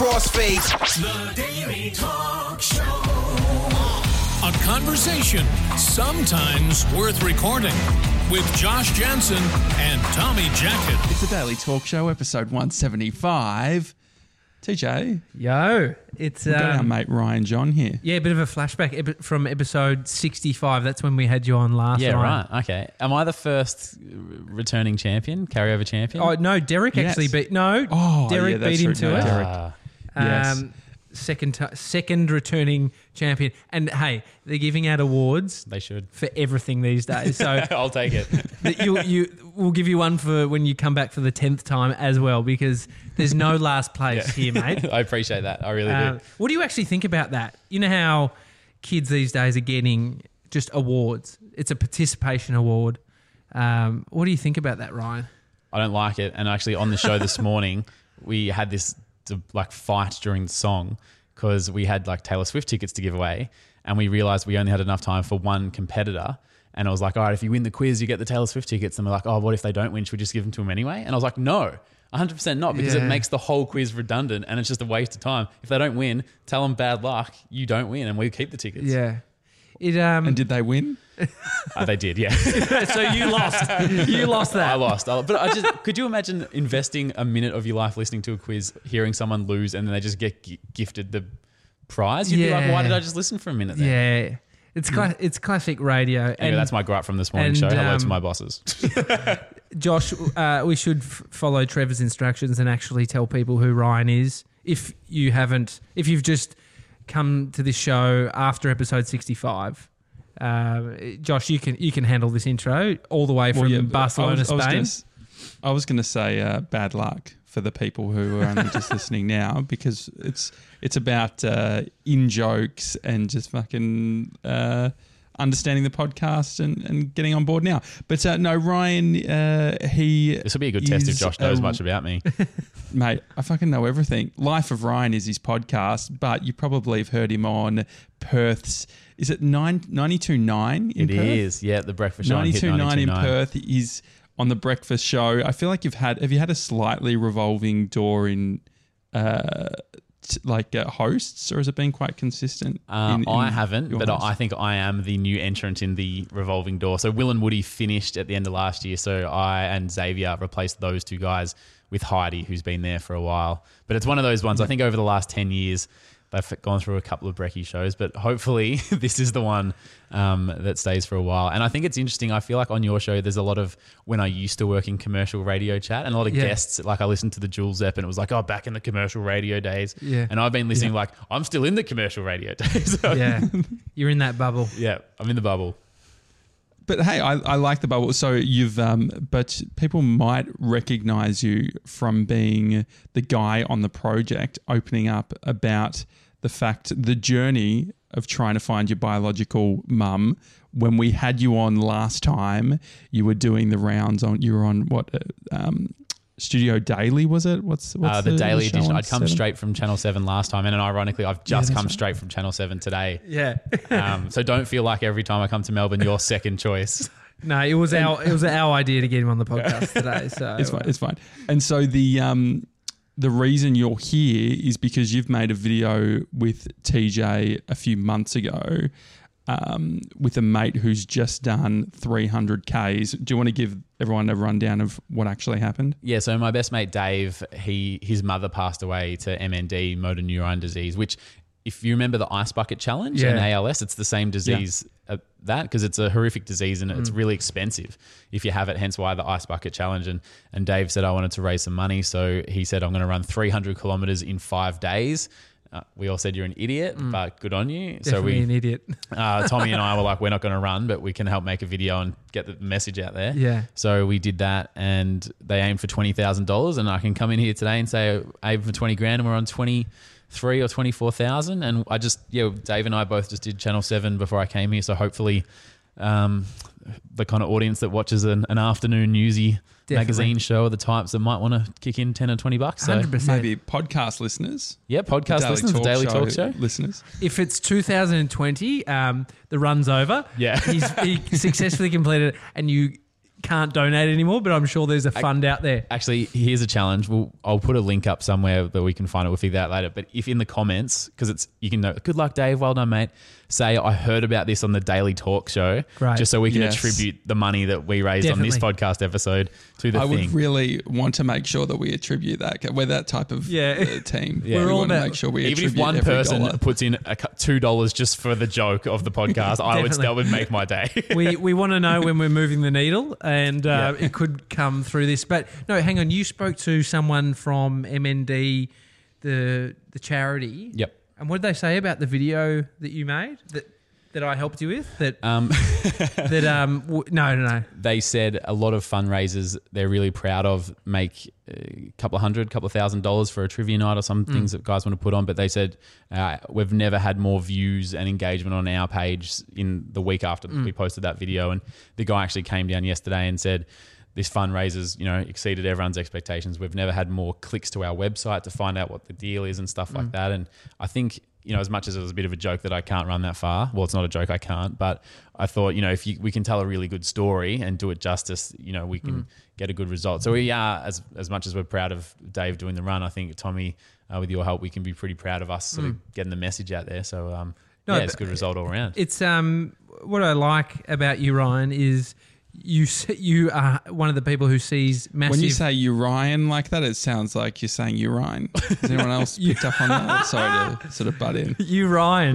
crossfade. The Daily Talk Show. A conversation sometimes worth recording with Josh Janssen and Tommy Jackett. It's the Daily Talk Show, episode 175. TJ, Yo, it's we've got our um, mate Ryan Jon here. yeah, a bit of a flashback from episode sixty-five. That's when we had you on last. Yeah, night. right. Okay. Am I the first returning champion, carryover champion? Oh no, Derek Yes. actually beat. No, Oh, Derek yeah, beat him right. to No, it. Derek. Ah, Yes. Um, second, ti second returning champion, and hey, they're giving out awards they should. for everything these days. So I'll take it. you you we'll give you one for when you come back for the tenth time as well, because there's no last place here, mate. I appreciate that. I really Um, do. what do you actually think about that? You know how kids these days are getting just awards. It's a participation award. Um, what do you think about that, Ryan? I don't like it. And actually, on the show this morning, we had this like fight during the song because we had like Taylor Swift tickets to give away, and we realized we only had enough time for one competitor. And I was like, all right, if you win the quiz, you get the Taylor Swift tickets. And we're like, oh, what if they don't win? Should we just give them to them anyway? And I was like, no, 100% not, because Yeah. it makes the whole quiz redundant and it's just a waste of time. If they don't win, tell them bad luck, you don't win, and we keep the tickets. Yeah. It um And did they win? Uh, they did, yeah. so you lost. You lost that. I lost. I- But I just could you imagine investing a minute of your life listening to a quiz, hearing someone lose, and then they just get gi- gifted the prize? You'd be like, why did I just listen for a minute? Then? Yeah. It's cla- it's classic radio. Anyway, that's my gripe from this morning and, show. Hello to um, my bosses. Josh, uh, we should f- follow Trevor's instructions and actually tell people who Ryan is. If you haven't, if you've just come to this show after episode sixty-five, uh, Josh, you can you can handle this intro all the way from Well, yeah, Barcelona, I was, I was Spain. gonna I was going to say uh, bad luck for the people who are only just listening now because it's it's about uh, in jokes and just fucking uh, understanding the podcast and, and getting on board now. But uh, no, Ryan, uh, he this will be a good test if Josh knows a- much about me. Mate, I fucking know everything. Life of Ryan is his podcast, but you probably have heard him on Perth's. Is it nine ninety two nine? It is, yeah. The breakfast show. on Hit 92.9 in Perth is on the breakfast show. I feel like you've had have you had a slightly revolving door in uh like uh, hosts or has it been quite consistent? Uh, in- I haven't, but hosts? I think I am the new entrant in the revolving door. So Will and Woody finished at the end of last year, so I and Xavier replaced those two guys with Heidi, who's been there for a while. But it's one of those ones. I think over the last ten years, they've gone through a couple of Brecky shows, but hopefully this is the one um, that stays for a while. And I think it's interesting. I feel like on your show, there's a lot of when I used to work in commercial radio chat, and a lot of Yeah. guests. Like I listened to the Jules Ep, and it was like, oh, back in the commercial radio days. Yeah. And I've been listening like I'm still in the commercial radio days. So, yeah, you're in that bubble. yeah, I'm in the bubble. But hey, I, I like the bubble. So you've, um, but people might recognize you from being the guy on the project, opening up about the fact, the journey of trying to find your biological mum. When we had you on last time, you were doing the rounds on. You were on what? Uh, um, Studio Daily was it? What's, what's Uh, the, daily show edition. I'd come Seven? straight from Channel Seven last time, and then ironically, I've just that's come right. straight from Channel Seven today. Yeah. Um, so don't feel like every time I come to Melbourne, you're second choice. No, it was our it was our idea to get him on the podcast today. So It's fine. It's fine. And so the um, the reason you're here is because you've made a video with TJ a few months ago um, with a mate who's just done 300 Ks. Do you want to give everyone a rundown of what actually happened? Yeah, so my best mate Dave, he his mother passed away to MND, motor neurone disease, which if you remember the ice bucket challenge and ALS, it's the same disease uh, that because it's a horrific disease and it's really expensive if you have it. Hence why the ice bucket challenge. And and Dave said I wanted to raise some money, so he said I'm going to run 300 kilometers in five days. Uh, we all said you're an idiot, but good on you. so definitely we an idiot. uh, Tommy and I were like, we're not going to run, but we can help make a video and get the message out there. Yeah. So we did that, and they aimed for twenty thousand dollars, and I can come in here today and say aim for twenty grand, and we're on twenty three or twenty four thousand. And I just yeah, Dave and I both just did Channel Seven before I came here, so hopefully. Um, the kind of audience that watches an, an afternoon newsy Definitely. magazine show are the types that might want to kick in 10 or 20 bucks. So, 100%. Maybe podcast listeners, yeah, podcast listeners, the Daily Talk Show. listeners. If it's 2020, um, the run's over. Yeah. He's, he successfully completed it, and you can't donate anymore, but I'm sure there's a fund out there. Actually, here's a challenge. We'll, I'll put a link up somewhere that we can find it. We'll figure that out later. But if in the comments, because it's you can know, good luck, Dave. Well done, mate. Say I heard about this on the Daily Talk Show, Great. just so we can Yes. attribute the money that we raised on this podcast episode to the I thing. would really want to make sure that we attribute that. We're that type of Yeah. uh, team. Yeah. we We're all want to make sure we Even if one person dollar. puts in a, two dollars just for the joke of the podcast, I would that would make my day. we we want to know when we're moving the needle, and uh, Yeah. it could come through this. But no, hang on. You spoke to someone from MND, the the charity. Yep. And what did they say about the video that you made that that I helped you with? That Um, that um w- no no no. they said a lot of fundraisers they're really proud of make a couple of hundred, couple of thousand dollars for a trivia night or some things that guys want to put on. But they said uh, we've never had more views and engagement on our page in the week after we posted that video. And the guy actually came down yesterday and said. This fundraiser's, you know, exceeded everyone's expectations. We've never had more clicks to our website to find out what the deal is and stuff like that. And I think, you know, as much as it was a bit of a joke that I can't run that far, well, it's not a joke, I can't, but I thought, you know, if you, we can tell a really good story and do it justice, you know, we can get a good result. So we are, as, as much as we're proud of Dave doing the run, I think Tommy, uh, with your help, we can be pretty proud of us sort of getting the message out there. So, um, No, yeah, it's a good result all around. It's um what I like about you, Ryan, is you you are one of the people who sees massive. When you say Urian like that, it sounds like you're saying urine. Has anyone else picked up on that? Sorry to sort of butt in.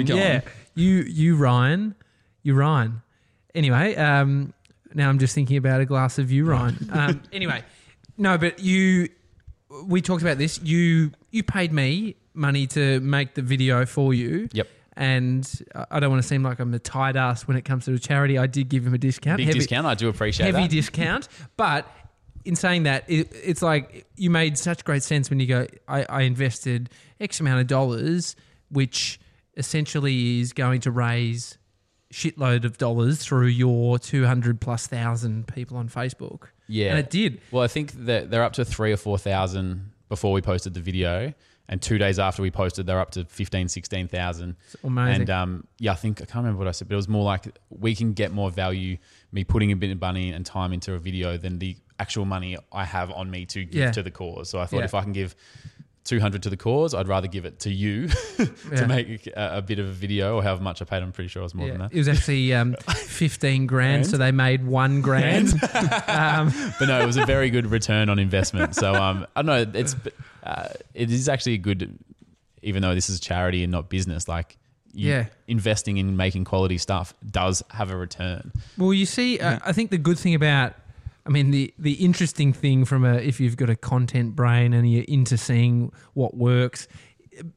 Go yeah. on. You you Ryan, you Ryan. Anyway, um, now I'm just thinking about a glass of Ryan. Um, anyway, no, but you. We talked about this. You you paid me money to make the video for you. Yep. And I- don't want to seem like I'm a tight ass when it comes to a charity. I did give him a discount. Big Heavy- discount. I do appreciate it. heavy that. discount. But in saying that, it, it's like you made such great sense when you go, I, I invested X amount of dollars, which essentially is going to raise shitload of dollars through your 200 plus thousand people on Facebook. Yeah. And it did. Well, I think that they're up to three or 4,000 before we posted the video. And two days after we posted, they're up to 15, 16,000. amazing. And um, yeah, I think, I can't remember what I said, but it was more like we can get more value me putting a bit of money and time into a video than the actual money I have on me to give Yeah. to the cause. So I thought Yeah. if I can give 200 to the cause, I'd rather give it to you Yeah. to make a, a bit of a video or however much I paid. I'm pretty sure it was more Yeah, than that. it was actually um, 15 grand, so they made one grand. um, but no, it was a very good return on investment. So um, I don't know. It's uh, it is actually a good, even though this is charity and not business. Like Yeah. investing in making quality stuff does have a return. Well, you see, uh, I think the good thing about, I mean, the the interesting thing from a if you've got a content brain and you're into seeing what works,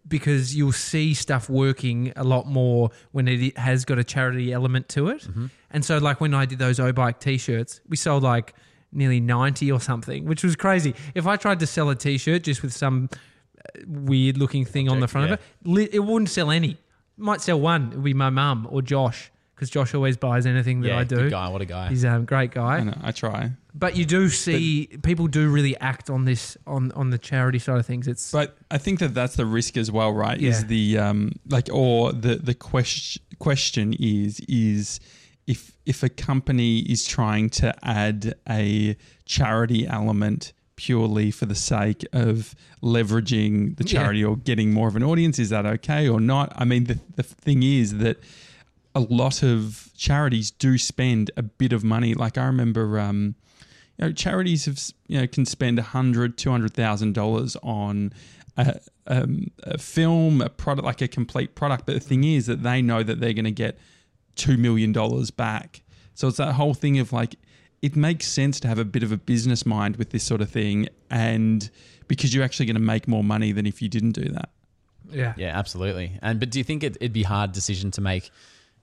because you'll see stuff working a lot more when it has got a charity element to it. And so, like when I did those oBike T-shirts, we sold like nearly ninety or something, which was crazy. If I tried to sell a T-shirt just with some uh, weird looking thing on the Object, front of it, it wouldn't sell any. Might sell one. It would be my mum or Josh because Josh always buys anything that yeah, I do. good guy. What a guy. He's a great guy. I know, I try. But you do see people do really act on this on on the charity side of things. It's But I think that that's the risk as well, right? Yeah. Is the um like or the the question question is is if if a company is trying to add a charity element purely for the sake of leveraging the Yeah. charity or getting more of an audience, is that okay or not? I mean, the the thing is that a lot of charities do spend a bit of money. Like I remember, um, you know, charities have you know can spend a hundred, two hundred thousand dollars on a, um, a film, a product, like a complete product. But the thing is that they know that they're going to get two million dollars back. So it's that whole thing of like it makes sense to have a bit of a business mind with this sort of thing, and because you're actually going to make more money than if you didn't do that. yeah. Yeah, absolutely. And but do you think it, it'd be a hard decision to make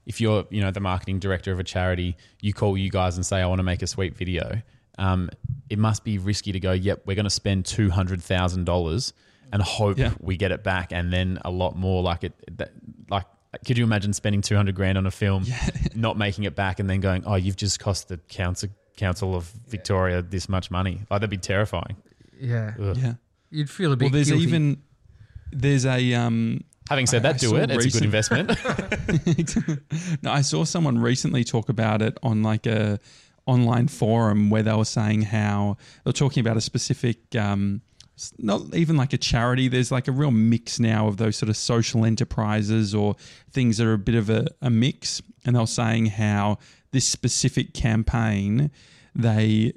if you're you know the marketing director of a charity? You call you guys and say, "I want to make a sweet video." Um, it must be risky to go. Yep, we're going to spend two hundred thousand dollars and hope Yeah. we get it back, and then a lot more. Like it, that, like. Could you imagine spending two hundred grand on a film, not making it back, and then going, "Oh, you've just cost the council council of Victoria this much money"? Like that'd be terrifying. Yeah. Ugh. Yeah. You'd feel a bit Well, there's guilty. even there's a um Having said I- that, I do saw it. It's a good investment. no, I saw someone recently talk about it on like a online forum where they were saying how they were talking about a specific. Um, not even like a charity. There's like a real mix now of those sort of social enterprises or things that are a bit of a, a mix. And they were saying how this specific campaign, they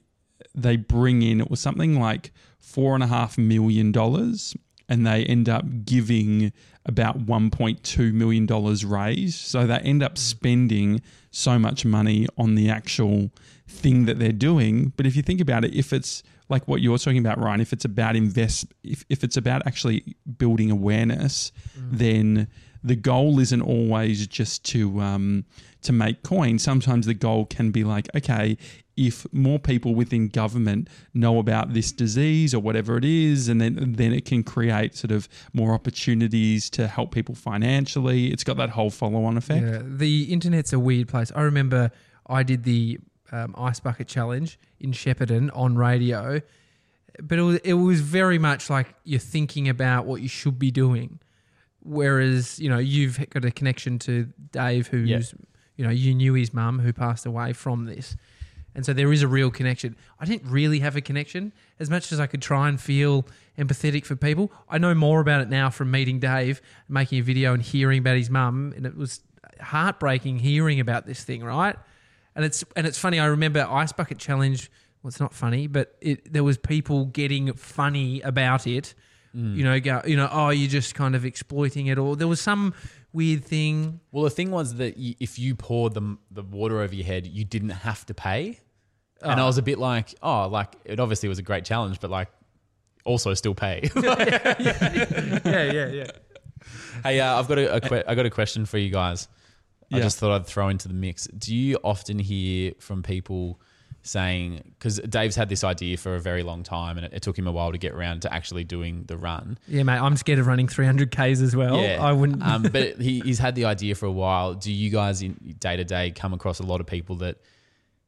they bring in it was something like four and a half million dollars and they end up giving about 1.2 million dollars raised. So they end up spending so much money on the actual thing that they're doing. But if you think about it if it's like what you're talking about Ryan if it's about invest if, if it's about actually building awareness then the goal isn't always just to um, to make coin. Sometimes the goal can be like, okay, if more people within government know about this disease or whatever it is, and then then it can create sort of more opportunities to help people financially. It's got that whole follow on effect. Yeah, the internet's a weird place. I remember I did the um, ice bucket challenge in Shepparton on radio, but it was, it was very much like you're thinking about what you should be doing. Whereas you know you've got a connection to Dave, who's Yeah. you know you knew his mum who passed away from this, and so there is a real connection. I didn't really have a connection as much as I could try and feel empathetic for people. I know more about it now from meeting Dave, making a video, and hearing about his mum, and it was heartbreaking hearing about this thing, right? And it's and it's funny. I remember Ice Bucket Challenge. Well, it's not funny, but it, there was people getting funny about it. Mm. You know, go, you know, oh, you're just kind of exploiting it, or there was some weird thing. Well, the thing was that y if you poured the the water over your head, you didn't have to pay. And I was a bit like, oh, like it obviously was a great challenge, but like also still pay. yeah, yeah, yeah. hey, uh, I've got a, a que- I got a question for you guys. I Yeah. just thought I'd throw into the mix. Do you often hear from people saying because Dave's had this idea for a very long time, and it, it took him a while to get around to actually doing the run. Yeah, mate. I'm scared of running 300 k's as well. Yeah, I wouldn't. Um, but he, he's had the idea for a while. Do you guys in day to day come across a lot of people that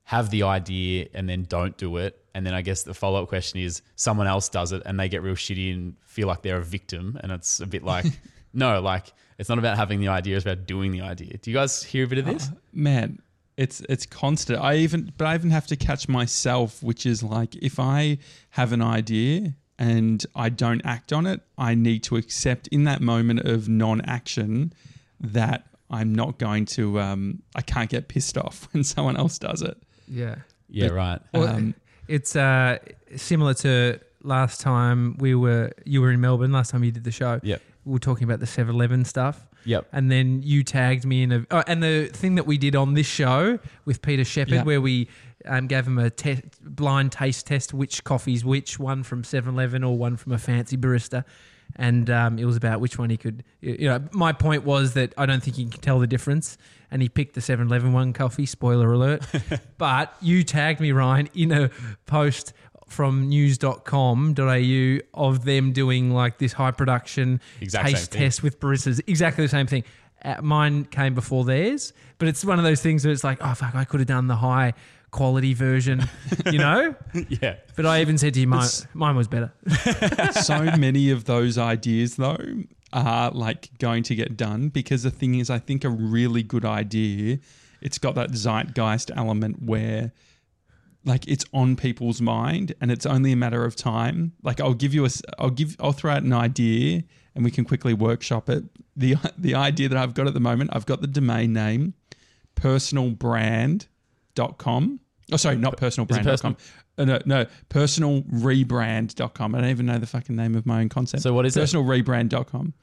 have the idea and then don't do it? And then I guess the follow up question is someone else does it and they get real shitty and feel like they're a victim. And it's a bit like, no, like it's not about having the idea, it's about doing the idea. Do you guys hear a bit of this? man it's it's constant i even but i even have to catch myself which is like if i have an idea and i don't act on it i need to accept in that moment of non-action that i'm not going to um i can't get pissed off when someone else does it yeah. yeah, right. Well, Um, it's uh, similar to last time we were. You were in Melbourne last time you did the show. Yep. We were talking about the 7-Eleven stuff. Yep. And then you tagged me in a. Oh, and the thing that we did on this show with Peter Shepherd, Yeah. where we um, gave him a te- blind taste test, which coffee's which, one from 7-Eleven or one from a fancy barista. And um, it was about which one he could. You know, my point was that I don't think he can tell the difference. And he picked the 7 Eleven one coffee, spoiler alert. but you tagged me, Ryan, in a post from news.com.au of them doing like this high production Exact taste test with baristas. Exactly the same thing. Uh, mine came before theirs, but it's one of those things where it's like, oh, fuck, I could have done the high quality version, you know? yeah. But I even said to you, mine, mine was better. so many of those ideas though are like going to get done because the thing is i think a really good idea it's got that zeitgeist element where like it's on people's mind and it's only a matter of time like i'll give you a i'll give i'll throw out an idea and we can quickly workshop it the the idea that i've got at the moment i've got the domain name personalbrand.com oh sorry not personalbrand.com uh, no, no, personalrebrand.com. I don't even know the fucking name of my own concept. So what is it? Personalrebrand.com.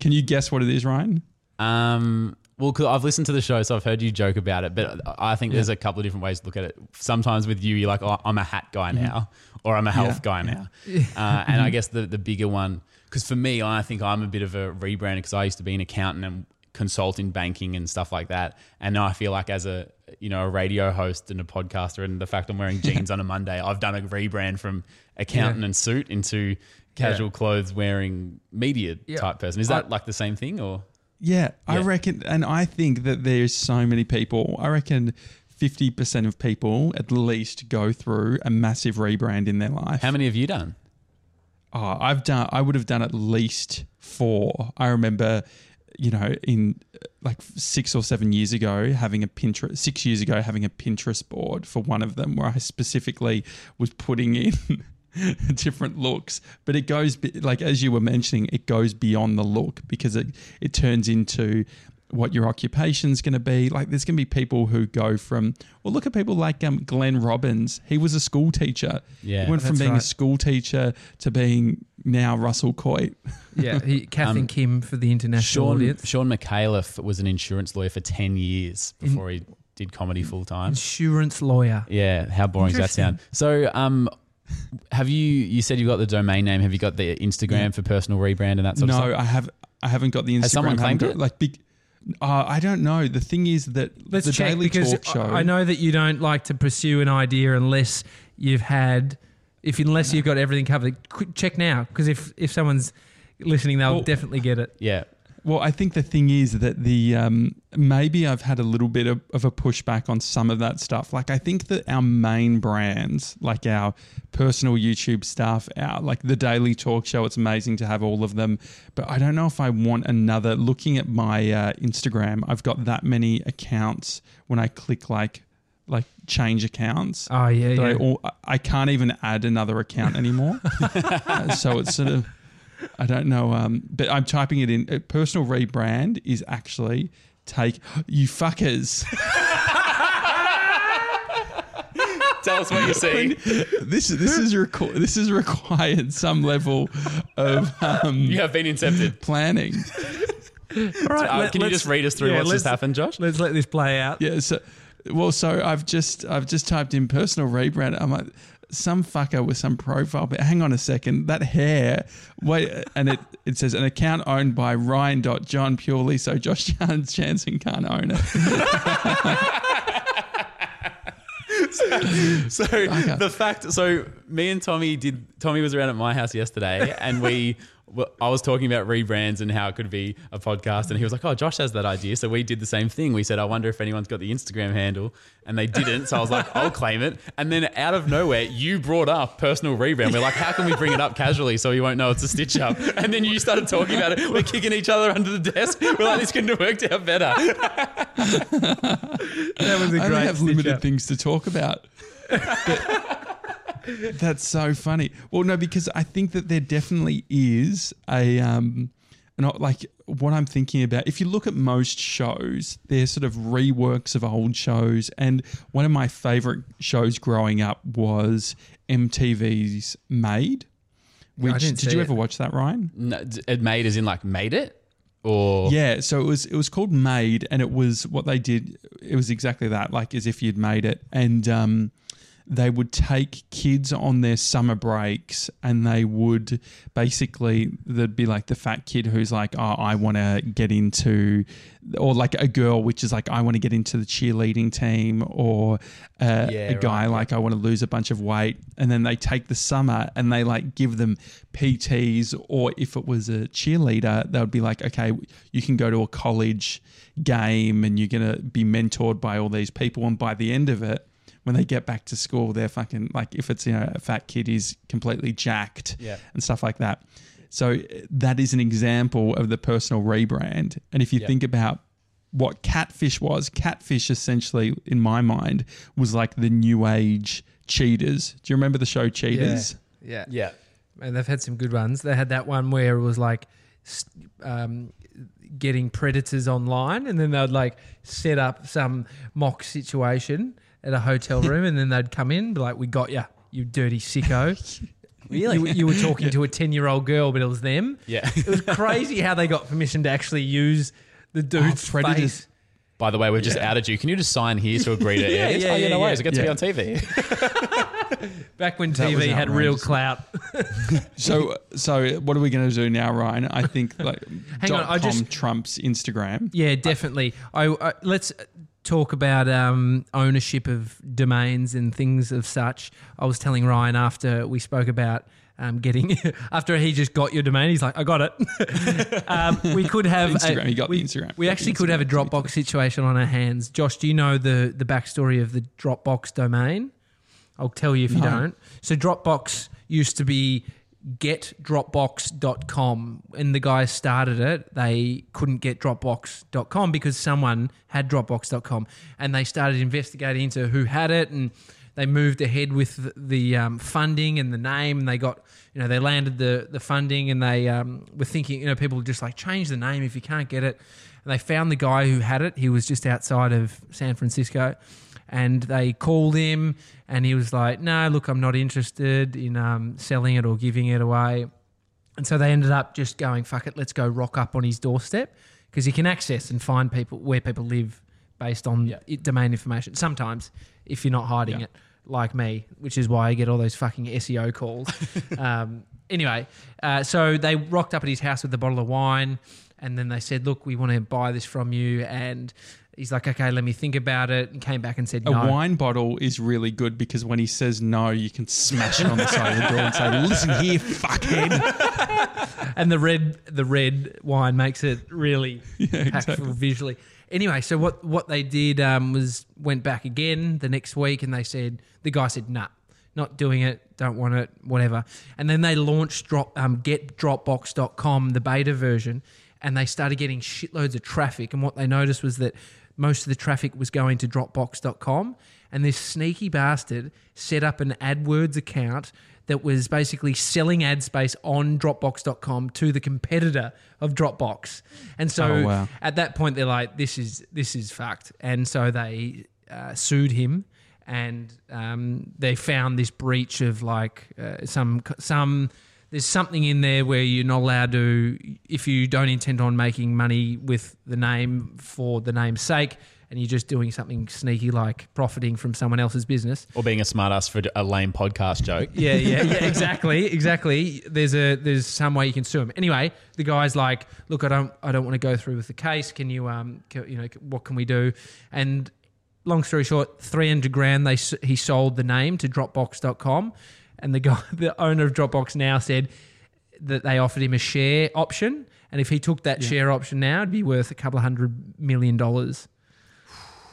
Can you guess what it is, Ryan? Um, well, 'cause I've listened to the show, so I've heard you joke about it. But I think there's a couple of different ways to look at it. Sometimes with you, you're like, oh, I'm a hat guy now, or I'm a health Yeah. guy now. Uh, and I guess the the bigger one, because for me, I think I'm a bit of a rebrand because I used to be an accountant and consult in banking and stuff like that. And now I feel like as a you know a radio host and a podcaster, and the fact I'm wearing jeans on a Monday, I've done a rebrand from accountant Yeah. and suit into casual clothes wearing media Yeah. type person. Is that like the same thing or? Yeah, I Yeah. reckon, and I think that there's so many people. I reckon 50% of people at least go through a massive rebrand in their life. How many have you done? Oh, I've done. I would have done at least four. I remember you know, in uh, like six or seven years ago, having a Pinterest, six years ago, having a Pinterest board for one of them where I specifically was putting in different looks. But it goes, like, as you were mentioning, it goes beyond the look because it, it turns into what your occupation's going to be. Like, there's going to be people who go from, well, look at people like um, Glenn Robbins. He was a school teacher. Yeah. He went from That's being a school teacher to being now Russell Coight. Yeah, he, Kath Um, and Kim for the international Sean audience. Shaun Micallef was an insurance lawyer for ten years before he did comedy full time. Insurance lawyer. Yeah, how boring does that sound? So, um, have you? You said you got the domain name. Have you got the Instagram for personal rebrand and that sort no, of stuff? No, I have. I haven't got the Instagram. Has someone I claimed it? Like big. Uh, I don't know. The thing is that Let's the check Daily because Talk Show. I I know that you don't like to pursue an idea unless you've had, if unless you've got everything covered. Quick, check now because if if someone's listening, they'll Well- definitely get it. Yeah, Well, I think the thing is that the um, maybe I've had a little bit of, of a pushback on some of that stuff. Like I think that our main brands, like our personal YouTube stuff, our like the Daily Talk Show, it's amazing to have all of them. But I don't know if I want another. Looking at my uh, Instagram, I've got that many accounts. When I click like like change accounts, Oh yeah, I, yeah. all, I can't even add another account anymore. So it's sort of, I don't know. Um, but I'm typing it in. Personal rebrand is actually take you fuckers. tell us what you see. this this is requ- this is required some level of um, you have been incepted. planning. All right, Uh, let- can you just read us through yeah, what's just happened, Josh? Let's let this play out. Yeah. So, well, so I've just I've just typed in personal rebrand. I'm like some fucker with some profile, but hang on a second, that hair. Wait, and it it says an account owned by Ryan Dot Jon purely, so Josh Janssen can't own it. So the fact, so me and Tommy did. Tommy was around at my house yesterday, and we. Well, I was talking about rebrands and how it could be a podcast, and he was like, "Oh, Josh has that idea." So we did the same thing. We said, "I wonder if anyone's got the Instagram handle," and they didn't. So I was like, "I'll claim it." And then out of nowhere, you brought up personal rebrand. We're like, "How can we bring it up casually so he won't know it's a stitch up?" And then you started talking about it. We're kicking each other under the desk. We're like, "This couldn't have worked out better." That was a I only great have limited up. things to talk about. But that's so funny. Well, no, because I think that there definitely is a um, not like what I'm thinking about. If you look at most shows, they're sort of reworks of old shows, and one of my favorite shows growing up was MTV's Made. Which didn't did you it. ever watch that, Ryan? No, it made as in like made it, or Yeah, so it was it was called Made, and it was what they did. It was exactly that, like as if you'd made it, and um, they would take kids on their summer breaks, and they would basically there'd be like the fat kid who's like, oh, I want to get into, or like a girl which is like, I want to get into the cheerleading team, or uh, Yeah, a guy right, like I want to lose a bunch of weight, and then they take the summer and they like give them PTs, or if it was a cheerleader, they would be like, okay, you can go to a college game and you're gonna be mentored by all these people, and by the end of it. When they get back to school, they're fucking like if it's you know a fat kid is completely jacked Yeah. and stuff like that. So uh, that is an example of the personal rebrand. And if you Yeah. think about what catfish was, catfish essentially, in my mind, was like the new age cheaters. Do you remember the show Cheaters? Yeah. yeah, And they've had some good ones. They had that one where it was like um, getting predators online, and then they'd like set up some mock situation at a hotel room, and then they'd come in, be like, "We got you, you dirty sicko." Really? You, you were talking to a ten-year-old girl, but it was them. yeah. It was crazy how they got permission to actually use the oh, dude's Predators. face. By the way, we've just outed you. Can you just sign here to agree to Yeah, air this? yeah, oh, yeah, yeah, no yeah. worries. It gets Yeah. to be on TV. Back when That TV had real clout. So, so what are we going to do now, Ryan? I think like Hang dot on, I just- trumps Instagram. Yeah, definitely. I, I let's talk about um, ownership of domains and things of such. I was telling Ryan after we spoke about um, getting after he just got your domain. He's like, I got it. um, we could have Instagram, A, he got the we, Instagram. We the actually could have a Dropbox situation on our hands. Josh, do you know the the backstory of the Dropbox domain? I'll tell you if you don't. So Dropbox used to be getdropbox.com. And the guys started it. They couldn't get dropbox.com because someone had dropbox.com. And they started investigating into who had it and they moved ahead with the, um, funding and the name. And they got, you know, they landed the, the funding and they um, were thinking, you know, people just like, change the name if you can't get it. And they found the guy who had it. He was just outside of San Francisco and they called him and he was like no look i'm not interested in um, selling it or giving it away. And so they ended up just going fuck it let's go rock up on his doorstep because he can access and find people where people live based on it, domain information. Sometimes if you're not hiding Yeah. it like me which is why i get all those fucking seo calls. Um, anyway uh, so they rocked up at his house with a bottle of wine and then they said look we want to buy this from you and He's like, okay, let me think about it, and came back and said A no. wine bottle is really good because when he says no, you can smash it on the side of the door and say, "Listen here, fuckhead." and the red the red wine makes it really impactful visually. Anyway, so what what they did um, was went back again the next week, and they said the guy said, "Nah, not doing it, don't want it, whatever." And then they launched drop um, getdropbox.com, the beta version, and they started getting shitloads of traffic. And what they noticed was that most of the traffic was going to dropbox.com and this sneaky bastard set up an AdWords account that was basically selling ad space on dropbox.com to the competitor of Dropbox. And so Oh, wow. at that point they're like this is this is fucked. And so they uh, sued him and um, they found this breach of like uh, some some there's something in there where you're not allowed to if you don't intend on making money with the name for the name's sake and you're just doing something sneaky like profiting from someone else's business Or being a smartass for a lame podcast joke. yeah, yeah, yeah, exactly, exactly. There's a there's some way you can sue him. Anyway, the guy's like, look, I don't I don't want to go through with the case. Can you um, ca- you know, what can we do? And long story short, three hundred grand. They he sold the name to Dropbox.com, and the guy, the owner of Dropbox, now said that they offered him a share option, and if he took that share option now, it'd be worth a couple of hundred million dollars.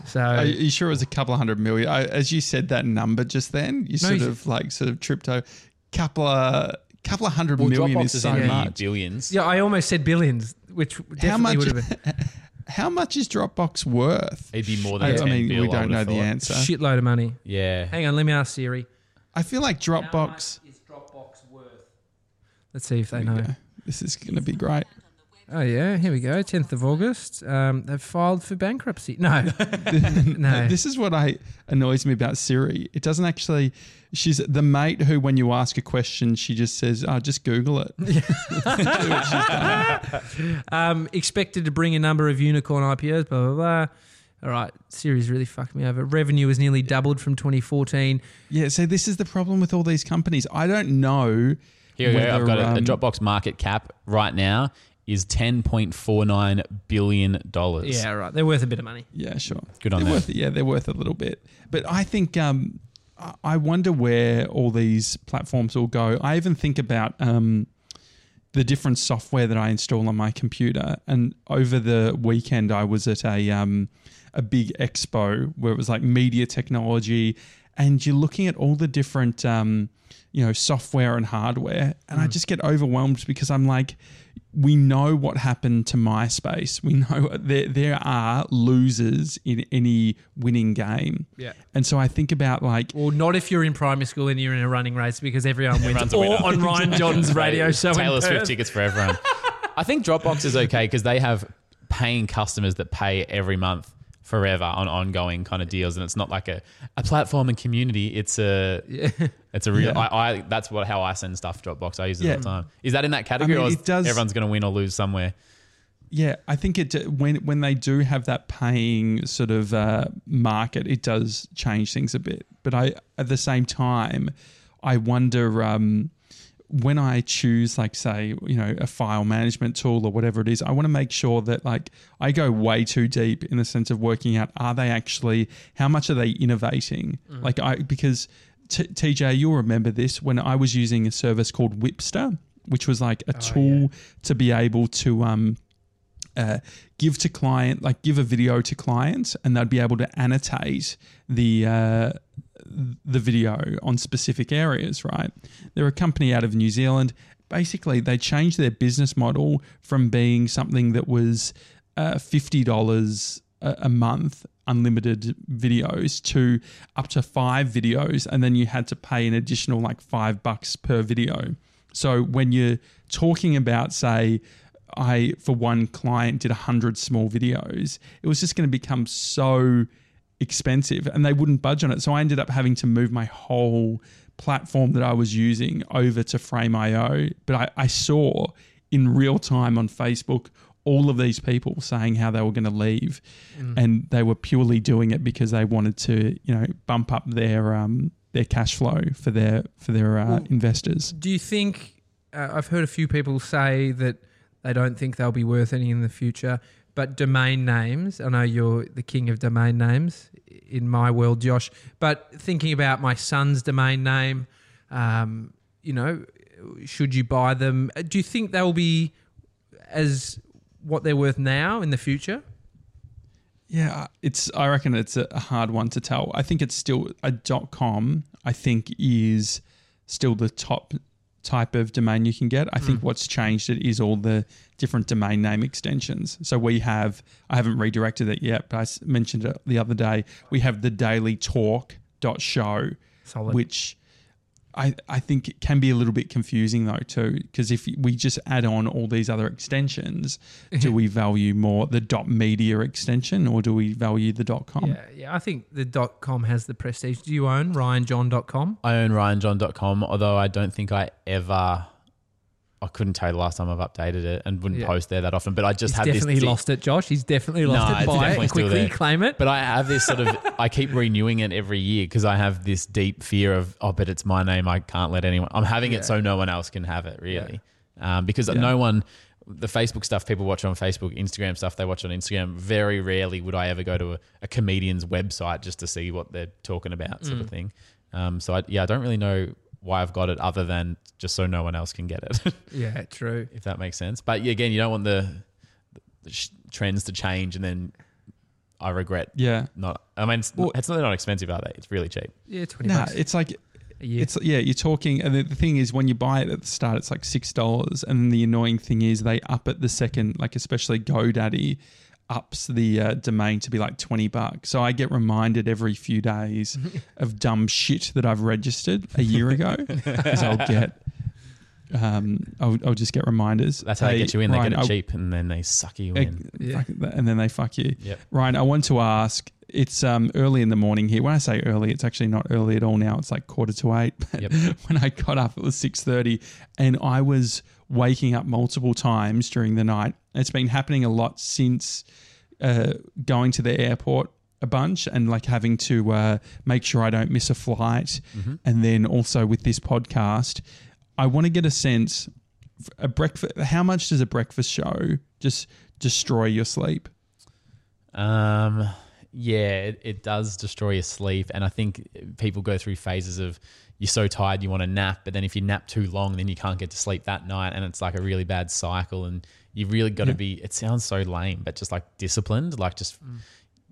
So Are you sure it was a couple of hundred million? I, as you said that number just then, you sort of like sort of tripped over. Couple of couple of hundred Well, million Dropbox is is so in much. billions. yeah, I almost said billions, which definitely How much? would have been. How much is Dropbox worth? It'd be more I, than I 10 mean, bill, we don't know have the answer. Shitload of money. Yeah. Hang on, let me ask Siri. I feel like Dropbox. is Dropbox worth? Let's see if they know. Yeah, this is going to be great. Oh yeah, here we go. Tenth of August. Um, they've filed for bankruptcy. No, no. This is what I annoys me about Siri. It doesn't actually. She's the mate who, when you ask a question, she just says, "Oh, just Google it." Um, expected to bring a number of unicorn IPOs. Blah blah blah. All right, Siri's really fucked me over. Revenue has nearly doubled from 2014. Yeah. So this is the problem with all these companies. I don't know. Here we go. whether, I've got a, a um, Dropbox market cap right now is ten point four nine billion dollars. Yeah, right. They're worth a bit of money. Yeah, sure. Good on they're them. worth, Yeah, they're worth a little bit. But I think um, I- I wonder where all these platforms will go. I even think about um, the different software that I install on my computer. And over the weekend, I was at a um, a big expo where it was like media technology, and you're looking at all the different um, you know software and hardware, and I just get overwhelmed because I'm like. We know what happened to MySpace. We know there there are losers in any winning game. Yeah. And so I think about like Well, not if you're in primary school and you're in a running race because everyone wins. Everyone's or winner. on Ryan Jon's radio show. Taylor Swift tickets for everyone. I think Dropbox is okay because they have paying customers that pay every month forever on ongoing kind of deals, and it's not like a, a platform and community. It's a yeah. it's a real. Yeah. I, I that's what how I send stuff to Dropbox. I use it Yeah. all the time. Is that in that category, mean, or it does- everyone's going to win or lose somewhere? Yeah, I think it when when they do have that paying sort of uh, market, it does change things a bit. But I at the same time, I wonder um, when I choose, like say, you know, a file management tool or whatever it is. I want to make sure that like I go way too deep in the sense of working out are they actually how much are they innovating? Like I because T- TJ, you'll remember this when I was using a service called Wipster, which was like a tool to be able to um, uh, give to client, like give a video to clients, and they'd be able to annotate the uh, the video on specific areas, right? They're a company out of New Zealand. Basically, they changed their business model from being something that was uh, $50 a, a month, unlimited videos, to up to five videos. And then you had to pay an additional like five bucks per video. So when you're talking about, say, I, for one client, did 100 small videos, it was just going to become so expensive and they wouldn't budge on it. So I ended up having to move my whole platform that I was using over to Frame.io. But I, I saw in real time on Facebook all of these people saying how they were going to leave and they were purely doing it because they wanted to, you know, bump up their um their cash flow for their for their uh, investors. Do you think uh, I've heard a few people say that they don't think they'll be worth any in the future, but domain names, I know you're the king of domain names in my world, Josh, but thinking about my son's domain name, um, you know, should you buy them? Uh, Do you think they'll be as what they're worth now in the future? Yeah, it's. I reckon it's a hard one to tell. I think it's still a dot com. I think is still the top type of domain you can get. I think hmm. what's changed it is all the different domain name extensions. So we have. I haven't redirected it yet, but I mentioned it the other day. We have the daily talk dot show, Solid. which. I, I think it can be a little bit confusing though too because if we just add on all these other extensions, do mm-hmm. we value more the dot media extension or do we value the dot com? Yeah, yeah. I think the dot com has the prestige. Do you own ryanjon.com? I own ryanjon.com, although I don't think I ever. I couldn't tell you the last time I've updated it and wouldn't Yeah. post there that often. But I just He's have definitely this. lost it, Josh. He's definitely lost No, it. Buy it quickly, claim it. But I have this sort of, I keep renewing it every year because I have this deep fear of, oh, but it's my name. I can't let anyone, I'm having Yeah. it so no one else can have it, really. Um, because no one, the Facebook stuff people watch on Facebook, Instagram stuff they watch on Instagram, very rarely would I ever go to a, a comedian's website just to see what they're talking about, sort Mm. of thing. Um, so, I, yeah, I don't really know why I've got it other than just so no one else can get it, yeah, true. if that makes sense. But yeah, again, you don't want the, the sh- trends to change and then I regret Yeah. not. I mean, it's, Well- it's not, they're not expensive, are they? It's really cheap. Yeah, twenty Nah, bucks it's like a year. it's yeah, you're talking and the, the thing is when you buy it at the start it's like six dollars and then the annoying thing is they up it the second, like especially GoDaddy ups the uh, domain to be like 20 bucks. So I get reminded every few days of dumb shit that I've registered a year ago because I'll get um I'll, I'll just get reminders. That's how they Hey, get you in. They Ryan, get it I'll- cheap, and then they suck you Eg- in. Yeah. and then they fuck you. Yep. Ryan, I want to ask. It's um, early in the morning here. When I say early, it's actually not early at all now. It's like quarter to eight. But Yep. when I got up, it was six thirty, and I was waking up multiple times during the night. It's been happening a lot since uh, going to the airport a bunch and like having to uh, make sure I don't miss a flight, and then also with this podcast, I want to get a sense. A breakfast. How much does a breakfast show just destroy your sleep? Um, yeah, it, it does destroy your sleep, and I think people go through phases of you're so tired you want to nap, but then if you nap too long, then you can't get to sleep that night, and it's like a really bad cycle. And you've really got to Yeah. be. It sounds so lame, but just like disciplined, like just mm.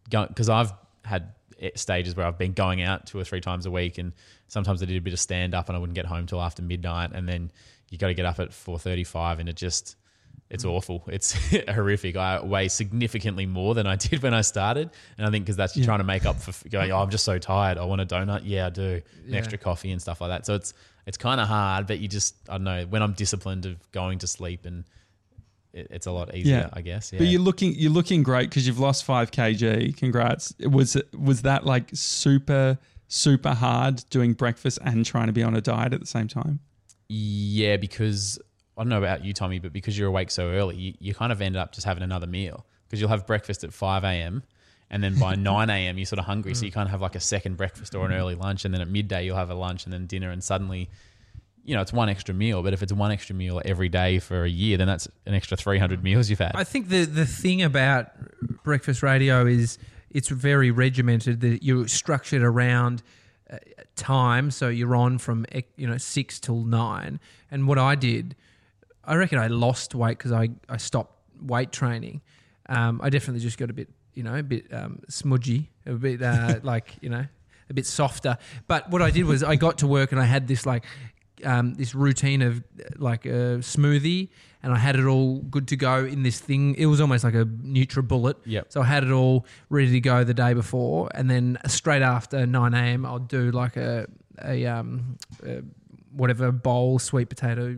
go because I've had stages where I've been going out two or three times a week, and sometimes I did a bit of stand up, and I wouldn't get home till after midnight, and then you got to get up at four thirty five, and it just it's awful. It's horrific. I weigh significantly more than I did when I started, and I think because that's you're trying to make up for going. Oh, I'm just so tired. I want a donut. Yeah, I do. An extra coffee and stuff like that. So it's it's kind of hard, but you just I don't know when I'm disciplined of going to sleep and. It, it's a lot easier, Yeah. I guess. Yeah. But you're looking you're looking great because you've lost five kg. Congrats. Was was that like super super hard doing breakfast and trying to be on a diet at the same time? Yeah, because I don't know about you, Tommy, but because you're awake so early, you, you kind of end up just having another meal because you'll have breakfast at 5 a.m. and then by 9 a.m. you're sort of hungry. So you kind of have like a second breakfast or an early lunch. And then at midday you'll have a lunch and then dinner. And suddenly, you know, it's one extra meal. But if it's one extra meal every day for a year, then that's an extra 300 meals you've had. I think the the thing about breakfast radio is it's very regimented. That you're structured around uh, time, so you're on from eh, you know six till nine. And what I did, I reckon I lost weight because I I stopped weight training. Um, I definitely just got a bit you know a bit um, smudgy, a bit uh, like you know a bit softer. But what I did was I got to work and I had this like um, this routine of like a smoothie, and I had it all good to go in this thing. It was almost like a NutriBullet. Yep. So I had it all ready to go the day before, and then straight after nine a.m. I'll do like a a um a whatever bowl sweet potato.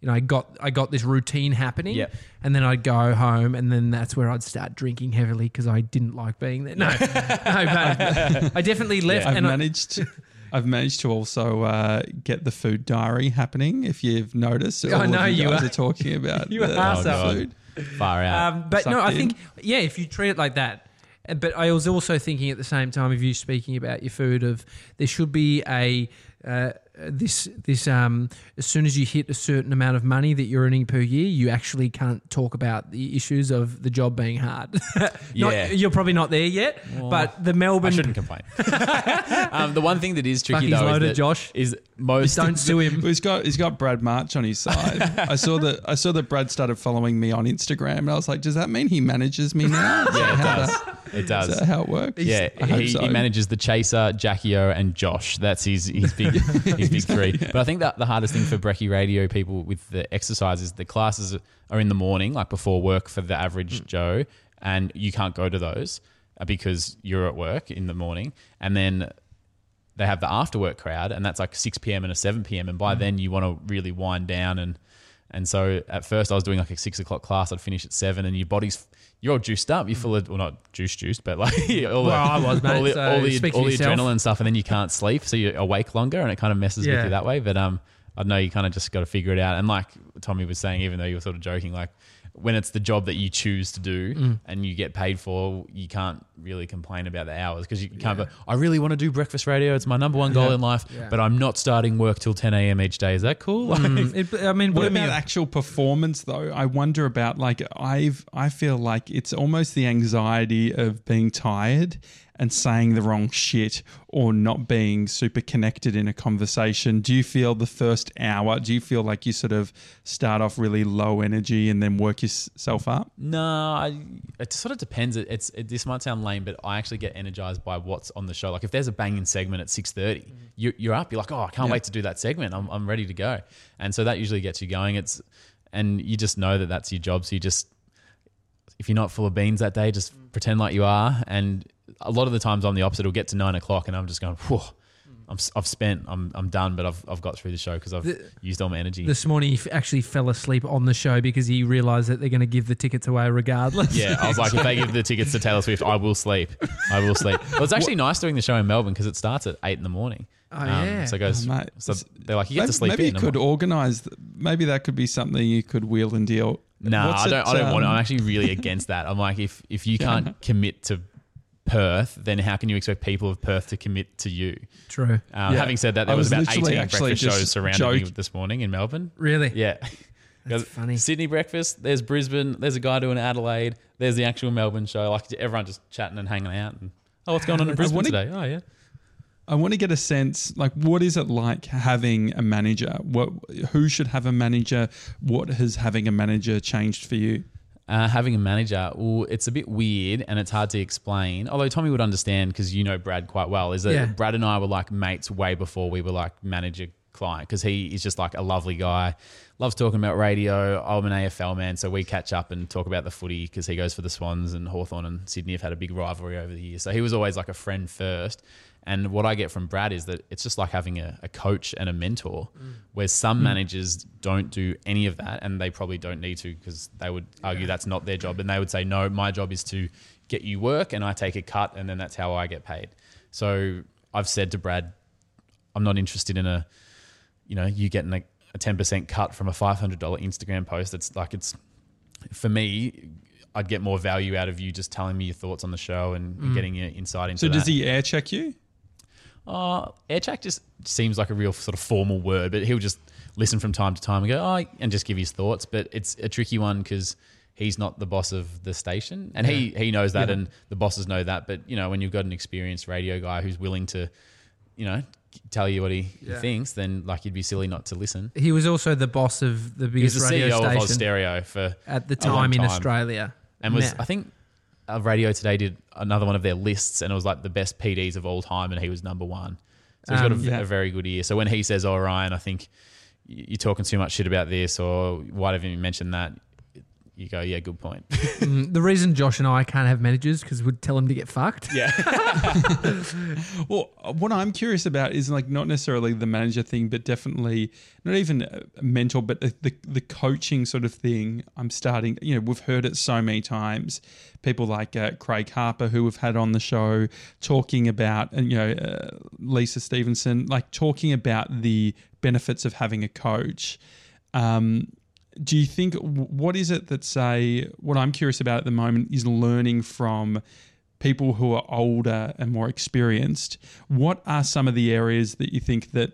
You know, I got I got this routine happening, Yep. and then I'd go home, and then that's where I'd start drinking heavily because I didn't like being there. No, no, but I definitely left, I've and I, managed. I've managed to also uh, get the food diary happening. If you've noticed, all I know of you, you guys are. are. talking about You the, are the so- food. Far out. Um, but no, I in. think yeah, if you treat it like that. uh, But I was also thinking at the same time of you speaking about your food of there should be a uh, this this um as soon as you hit a certain amount of money that you're earning per year, you actually can't talk about the issues of the job being hard. Not- Yeah. you're probably not there yet, but the Melbourne I shouldn't complain. um, the one thing that is tricky Bucky's though loaded, is, that Josh. is most don't sue him. Well, he's got he's got Brad March on his side. I saw that I saw that Brad started following me on Instagram, and I was like, does that mean he manages me now? Is Yeah, it does. that- It Is does. that how it works? Yeah, he, so. he manages the Chaser, Jackie O, and Josh. That's his his big his big three. But I think that the hardest thing for Brecky Radio people with the exercise is the classes are in the morning, like before work for the Mm. average Joe, and you can't go to those uh, because you're at work in the morning, and then they have the after work crowd, and that's like six p.m. and a seven p.m. And Mm. by then you want to really wind down and. And so at first I was doing like a six o'clock class. I'd finish at seven, and your body's you're all juiced up. You're full of well, not juice juiced, but like all the, I was, mate, all the, so all the, all the adrenaline stuff, and then you can't sleep, so you're awake longer, and it kind of messes with you that way. But um, I know you kind of just got to figure it out. And like Tommy was saying, even though you were sort of joking, like when it's the job that you choose to do Mm. and you get paid for, you can't really complain about the hours because you can't. But I really want to do breakfast radio. It's my number one goal in life, Yeah. but I'm not starting work till 10 a.m. each day. Is that cool? Like, Mm, it- I mean, What put me- about actual performance though? I wonder about like I've I feel like it's almost the anxiety of being tired and saying the wrong shit or not being super connected in a conversation. Do you feel the first hour? Do you feel like you sort of start off really low energy and then work yourself up? No, I, it sort of depends. It, it's it, this might sound lame, but I actually get energized by what's on the show. Like if there's a banging segment at six thirty, mm-hmm. you, you're up. You're like, oh, I can't Yeah. wait to do that segment. I'm, I'm ready to go. And so that usually gets you going. It's and you just know that that's your job. So you just if you're not full of beans that day, just mm. pretend like you are. And a lot of the times I'm the opposite. It'll get to nine o'clock and I'm just going, whew. I'm, s- I've spent, I'm, I'm done, but I've, I've got through the show because I've The- used all my energy. this morning he f- actually fell asleep on the show because he realised that they're going to give the tickets away regardless. Yeah, I was like, if they give the tickets to Taylor Swift, I will sleep. I will sleep. Well, it's actually nice doing the show in Melbourne because it starts at eight in the morning. Um, Oh, yeah. So it goes. Oh, mate. so they're like, you get maybe, to sleep maybe in. you could organize. Maybe that could be something you could wheel and deal. No, What's I don't. it, I don't want. it. um, I'm actually really against that. I'm like, if if you can't commit to Perth, then how can you expect people of Perth to commit to you? True. Um, Yeah. Having said that, I there was, was about 18 breakfast shows surrounding me this morning in Melbourne. Really? Yeah. That's funny. Sydney breakfast. There's Brisbane. There's a guy doing Adelaide. There's the actual Melbourne show. Like everyone just chatting and hanging out. And oh, what's going on in Brisbane wanna- today? Oh yeah. I want to get a sense, like, what is it like having a manager? What, who should have a manager? What has having a manager changed for you? Uh, having a manager, well, it's a bit weird and it's hard to explain. Although Tommy would understand because you know Brad quite well. Is that Yeah. Brad and I were like mates way before we were like manager client because he is just like a lovely guy, loves talking about radio. I'm an AFL man, so we catch up and talk about the footy because he goes for the Swans and Hawthorn and Sydney have had a big rivalry over the years. So he was always like a friend first. And what I get from Brad is that it's just like having a, a coach and a mentor, mm. where some mm. managers don't do any of that, and they probably don't need to because they would argue that's not their job, and they would say, "No, my job is to get you work, and I take a cut, and then that's how I get paid." So I've said to Brad, "I'm not interested in a, you know, you getting a, a 10% cut from a $500 Instagram post. It's like it's for me." I'd get more value out of you just telling me your thoughts on the show and mm. getting your insight into So, that. does he air check you? Uh, aircheck just seems like a real sort of formal word, but he'll just listen from time to time and go, oh, and just give his thoughts. But it's a tricky one because he's not the boss of the station, and he he knows that, and the bosses know that. But you know, when you've got an experienced radio guy who's willing to, you know, tell you what he, he thinks, then like you'd be silly not to listen. He was also the boss of the He was biggest the radio CEO of Oz station Stereo for at the time in. Australia. and was I think uh, Radio Today did another one of their lists, and it was like the best PDs of all time, and he was number one. So he's got a, Um, yeah. a very good ear. So when he says, "Oh, Ryan, I think you're talking too much shit about this," or why haven't you mentioned that? You go, "Yeah, good point." Mm, the reason Josh and I can't have managers because we'd tell them to get fucked. yeah, Well, what I'm curious about is like not necessarily the manager thing, but definitely not even uh, mental, but the, the the coaching sort of thing. I'm starting. You know, we've heard it so many times. People like uh, Craig Harper, who we've had on the show, talking about, and you know, uh, Lisa Stevenson, like talking about the benefits of having a coach. Um, do you think what is it that say what I'm curious about at the moment is learning from people who are older and more experienced? What are some of the areas that you think that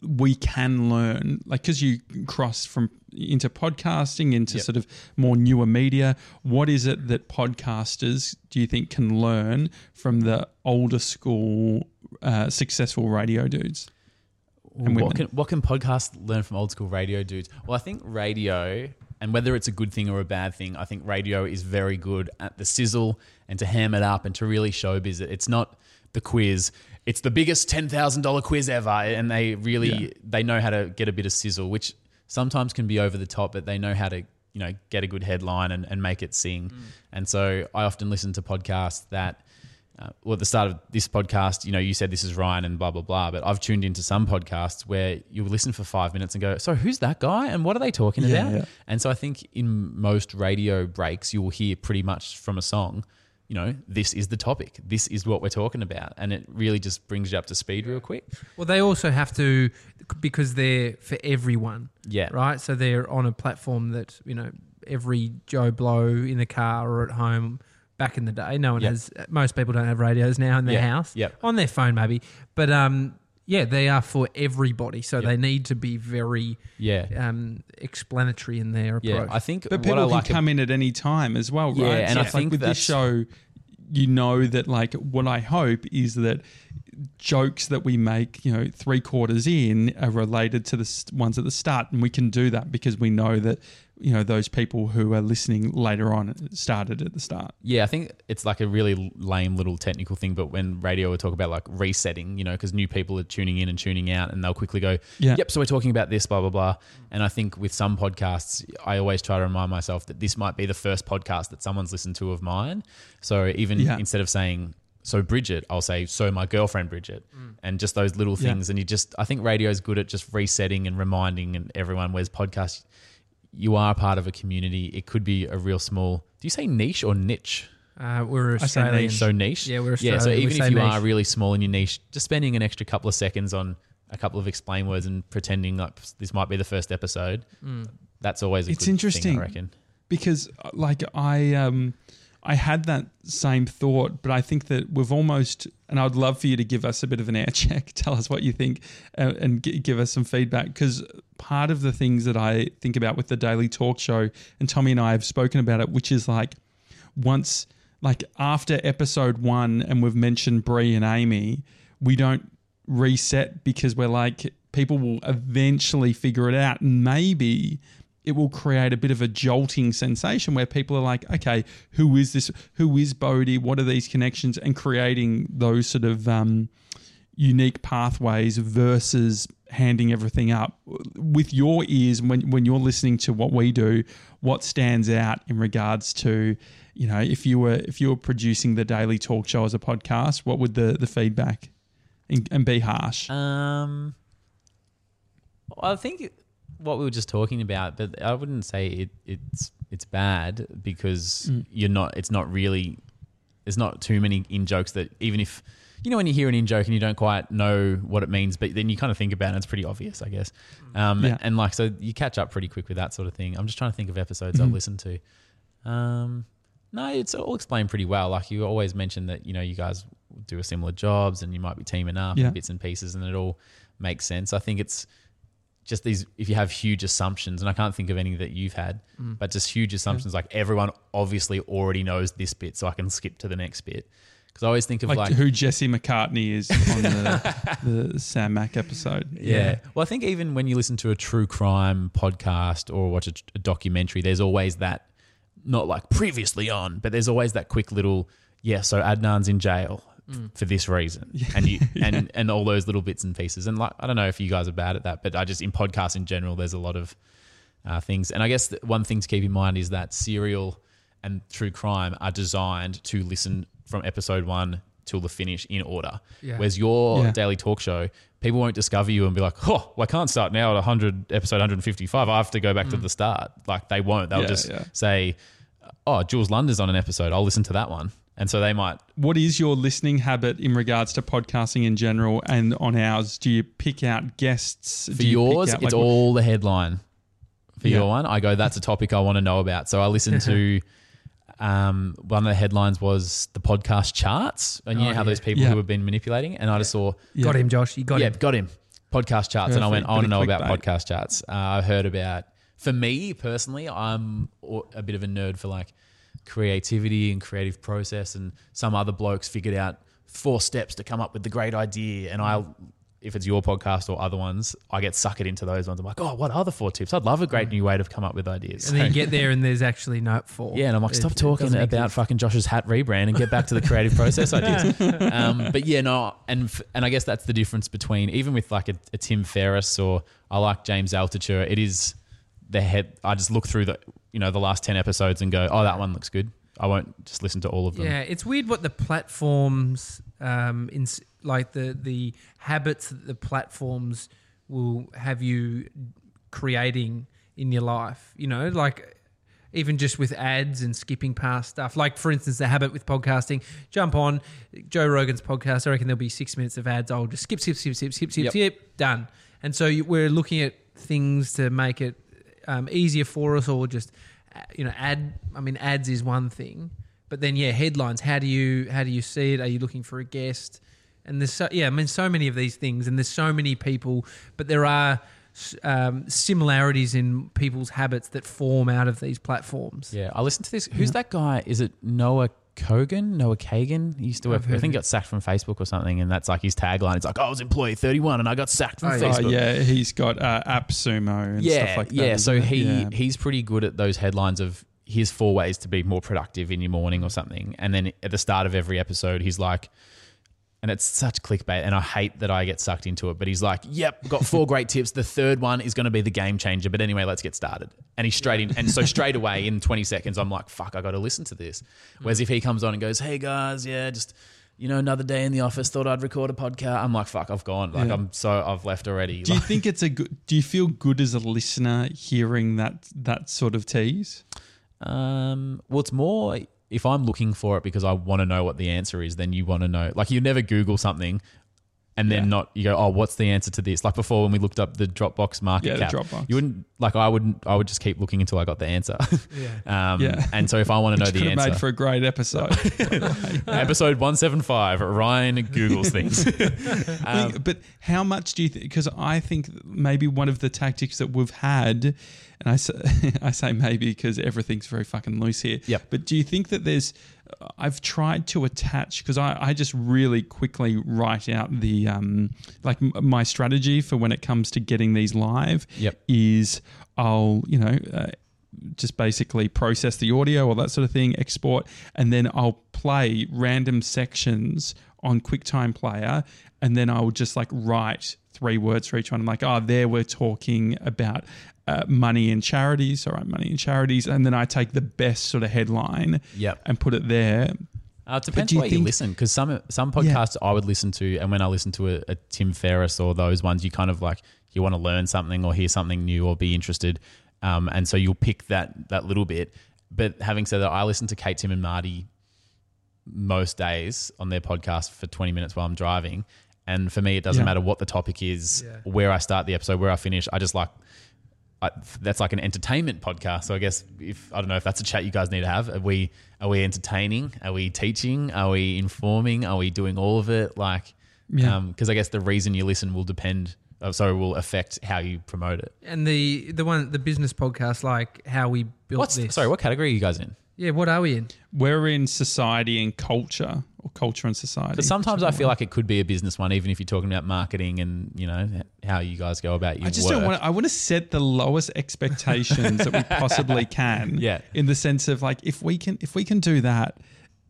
we can learn? Like because you cross from into podcasting into Yep. sort of more newer media what is it that podcasters do you think can learn from the older school uh, successful radio dudes And women. what can what can podcasts learn from old school radio dudes? Well, I think radio, and whether it's a good thing or a bad thing, I think radio is very good at the sizzle and to ham it up and to really showbiz it. It's not the quiz. It's the biggest ten thousand dollar quiz ever, and they really Yeah. they know how to get a bit of sizzle, which sometimes can be over the top, but they know how to you know get a good headline and, and make it sing. Mm. And so I often listen to podcasts that uh, well, at the start of this podcast, you know, you said this is Ryan and blah blah blah. But I've tuned into some podcasts where you listen for five minutes and go, "So who's that guy? And what are they talking Yeah, about?" yeah. And so I think in most radio breaks, you will hear pretty much from a song, you know, this is the topic, this is what we're talking about, and it really just brings you up to speed real quick. Well, they also have to because they're for everyone. Yeah. Right. So they're on a platform that you know every Joe Blow in the car or at home. Back in the day, no one Yep. has. Most people don't have radios now in their Yeah. house. Yep. On their phone, maybe. But um, yeah, they are for everybody. So they need to be very Yeah. um, explanatory in their approach. Yeah, I think But what people I can like come in at any time as well, Yeah, right? and So I it's like think with this show, you know that like what I hope is that jokes that we make, you know, three quarters in are related to the ones at the start, and we can do that because we know that you know those people who are listening later on started at the start. Yeah, I think it's like a really lame little technical thing, but when radio will talk about like resetting, you know, because new people are tuning in and tuning out, and they'll quickly go, Yeah. "Yep." So we're talking about this, blah blah blah. And I think with some podcasts, I always try to remind myself that this might be the first podcast that someone's listened to of mine. So even Yeah. instead of saying so Bridget, I'll say so my girlfriend Bridget, and just those little Yeah. things. And you just, I think radio is good at just resetting and reminding and everyone. Whereas podcast, you are part of a community. It could be a real small. Do you say niche or niche? uh, we're Australian. So niche. Yeah, we're Yeah, so even if you niche. are really small in your niche, just spending an extra couple of seconds on a couple of explain words and pretending like this might be the first episode, that's always a It's good interesting. Thing, I reckon. because uh, like I um I had that same thought, but I think that we've almost and I'd love for you to give us a bit of an air check, tell us what you think, uh, and g- give us some feedback because part of the things that I think about with the daily talk show, and Tommy and I have spoken about it, which is like once like after episode one, and we've mentioned Brie and Amy, we don't reset because we're like people will eventually figure it out, and maybe it will create a bit of a jolting sensation where people are like, okay, who is this? Who is Bodie? What are these connections? And creating those sort of um, unique pathways versus handing everything up. With your ears, when, when you're listening to what we do, what stands out in regards to, you know, if you were if you were producing the daily talk show as a podcast, what would the, the feedback and, and be harsh? Um, I think what we were just talking about, but I wouldn't say it, it's it's bad because you're not. It's not really. There's not too many in jokes that even if you know when you hear an in joke and you don't quite know what it means, but then you kind of think about it, it's pretty obvious, I guess. Um, Yeah. and like so you catch up pretty quick with that sort of thing. I'm just trying to think of episodes I've listened to. Um, no, it's all explained pretty well. Like you always mention that you know you guys do a similar jobs and you might be teaming up Yeah. and bits and pieces, and it all makes sense. I think it's just these if you have huge assumptions, and I can't think of any that you've had, mm. but just huge assumptions like everyone obviously already knows this bit, so I can skip to the next bit. Because I always think of like, like, who Jesse McCartney is on the, the Sam Mack episode. Yeah. Well, I think even when you listen to a true crime podcast or watch a, a documentary, there's always that not like previously on, but there's always that quick little yeah. So Adnan's in jail Mm. for this reason, and you and and all those little bits and pieces. And like I don't know if you guys are bad at that, but I just in podcasts in general, there's a lot of uh, things. And I guess one thing to keep in mind is that serial and true crime are designed to listen from episode one till the finish in order. Yeah. Whereas your Yeah. daily talk show, people won't discover you and be like, oh, well, I can't start now at 100, episode 155. I have to go back to the start. Like they won't. They'll Yeah, just yeah. say, oh, Jules Lunder's on an episode. I'll listen to that one. And so they might What is your listening habit in regards to podcasting in general and on ours? Do you pick out guests? For Do you yours, out, it's like, all the headline. For Yeah. your one, I go, that's a topic I want to know about. So I listen to um, one of the headlines was the podcast charts. And you Oh, know how yeah. those people Yeah. who have been manipulating. And I just saw, Yeah. Got him, Josh. You got him. yeah, him. got him. Podcast charts. and I went, Perfect. I want to know about clickbait. podcast charts. Uh, I heard about, for me personally, I'm a bit of a nerd for like creativity and creative process. And some other blokes figured out four steps to come up with the great idea. And I, if it's your podcast or other ones, I get suckered into those ones. I'm like, oh, what are the four tips? I'd love a great new way to come up with ideas. And then you get there and there's actually no four. Yeah, and I'm like, stop it talking doesn't about fucking Josh's hat rebrand and get back to the creative process ideas. Um, but yeah, no, and f- and I guess that's the difference between even with like a, a Tim Ferriss or I like James Altucher. It is the head. I just look through the you know the last ten episodes and go, oh, that one looks good. I won't just listen to all of them. Yeah, it's weird what the platforms, um, in like the the habits that the platforms will have you creating in your life. You know, like even just with ads and skipping past stuff. Like for instance, the habit with podcasting: jump on Joe Rogan's podcast. I reckon there'll be six minutes of ads. I'll just skip, skip, skip, skip, skip, skip, Yep. skip, done. And so you, we're looking at things to make it um, easier for us, or just uh, you know, ad. I mean, ads is one thing, but then yeah, headlines. How do you how do you see it? Are you looking for a guest? And there's so, yeah, I mean, so many of these things, and there's so many people, but there are um, similarities in people's habits that form out of these platforms. Yeah, I listened to this. Who's that guy? Is it Noah Kogan? Noah Kagan? He used to work. I've I think got sacked from Facebook or something, and that's like his tagline. It's like, I was employee 31 and I got sacked from Oh. Oh, Facebook. yeah, he's got uh, AppSumo and yeah, stuff like that. Yeah, so he Yeah. he's pretty good at those headlines of here's four ways to be more productive in your morning or something. And then at the start of every episode, he's like, and it's such clickbait, and I hate that I get sucked into it. But he's like, "Yep, got four great tips. The third one is going to be the game changer." But anyway, let's get started. And he's straight in, and so straight away in twenty seconds, I'm like, "Fuck, I got to listen to this." Whereas if he comes on and goes, "Hey guys, yeah, just." You know, another day in the office. Thought I'd record a podcast. I'm like, fuck, I've gone. Like, Yeah. I'm so I've left already. Do you think it's a good? Do you feel good as a listener hearing that that sort of tease? Um, well, it's more if I'm looking for it because I want to know what the answer is, then you want to know. Like, you never Google something and then Yeah. not, you go, oh, what's the answer to this? Like before when we looked up the Dropbox market Yeah, the cap. Dropbox. You wouldn't, like, I wouldn't, I would just keep looking until I got the answer. Yeah. um, Yeah. And so if I want to know the answer, made for a great episode. episode 175, Ryan Googles things. Um, but how much do you think? Because I think maybe one of the tactics that we've had, and I say, I say maybe because everything's very fucking loose here. Yep. But do you think that there's? I've tried to attach because I, I just really quickly write out the um like m- my strategy for when it comes to getting these live. Yep. Is I'll you know. Uh, just basically process the audio or that sort of thing, export, and then I'll play random sections on QuickTime Player, and then I'll just like write three words for each one. I'm like, oh, there we're talking about uh, money in charities, all right, money in charities, and then I take the best sort of headline, Yep. and put it there. Uh, it depends do you where you think- listen because some some podcasts I would listen to, and when I listen to a, a Tim Ferriss or those ones, you kind of like you want to learn something or hear something new or be interested, um, and so you'll pick that that little bit. But having said that, I listen to Kate, Tim, and Marty most days on their podcast for twenty minutes while I'm driving, and for me, it doesn't Yeah. matter what the topic is, Yeah. where I start the episode, where I finish. I just like I, that's like an entertainment podcast. So I guess if I don't know if that's a chat you guys need to have. Are we are we entertaining? Are we teaching? Are we informing? Are we doing all of it? Like, Yeah. because I guess the reason you listen will depend. Uh, sorry, will affect how you promote it. And the the one the business podcast, like how we built What's this. sorry? What category are you guys in? Yeah, what are we in? We're in society and culture. Or culture and society. But sometimes I feel like it could be a business one, even if you're talking about marketing and you know how you guys go about your I just work. don't want. To, I want to set the lowest expectations that we possibly can. Yeah. In the sense of like, if we can, if we can do that,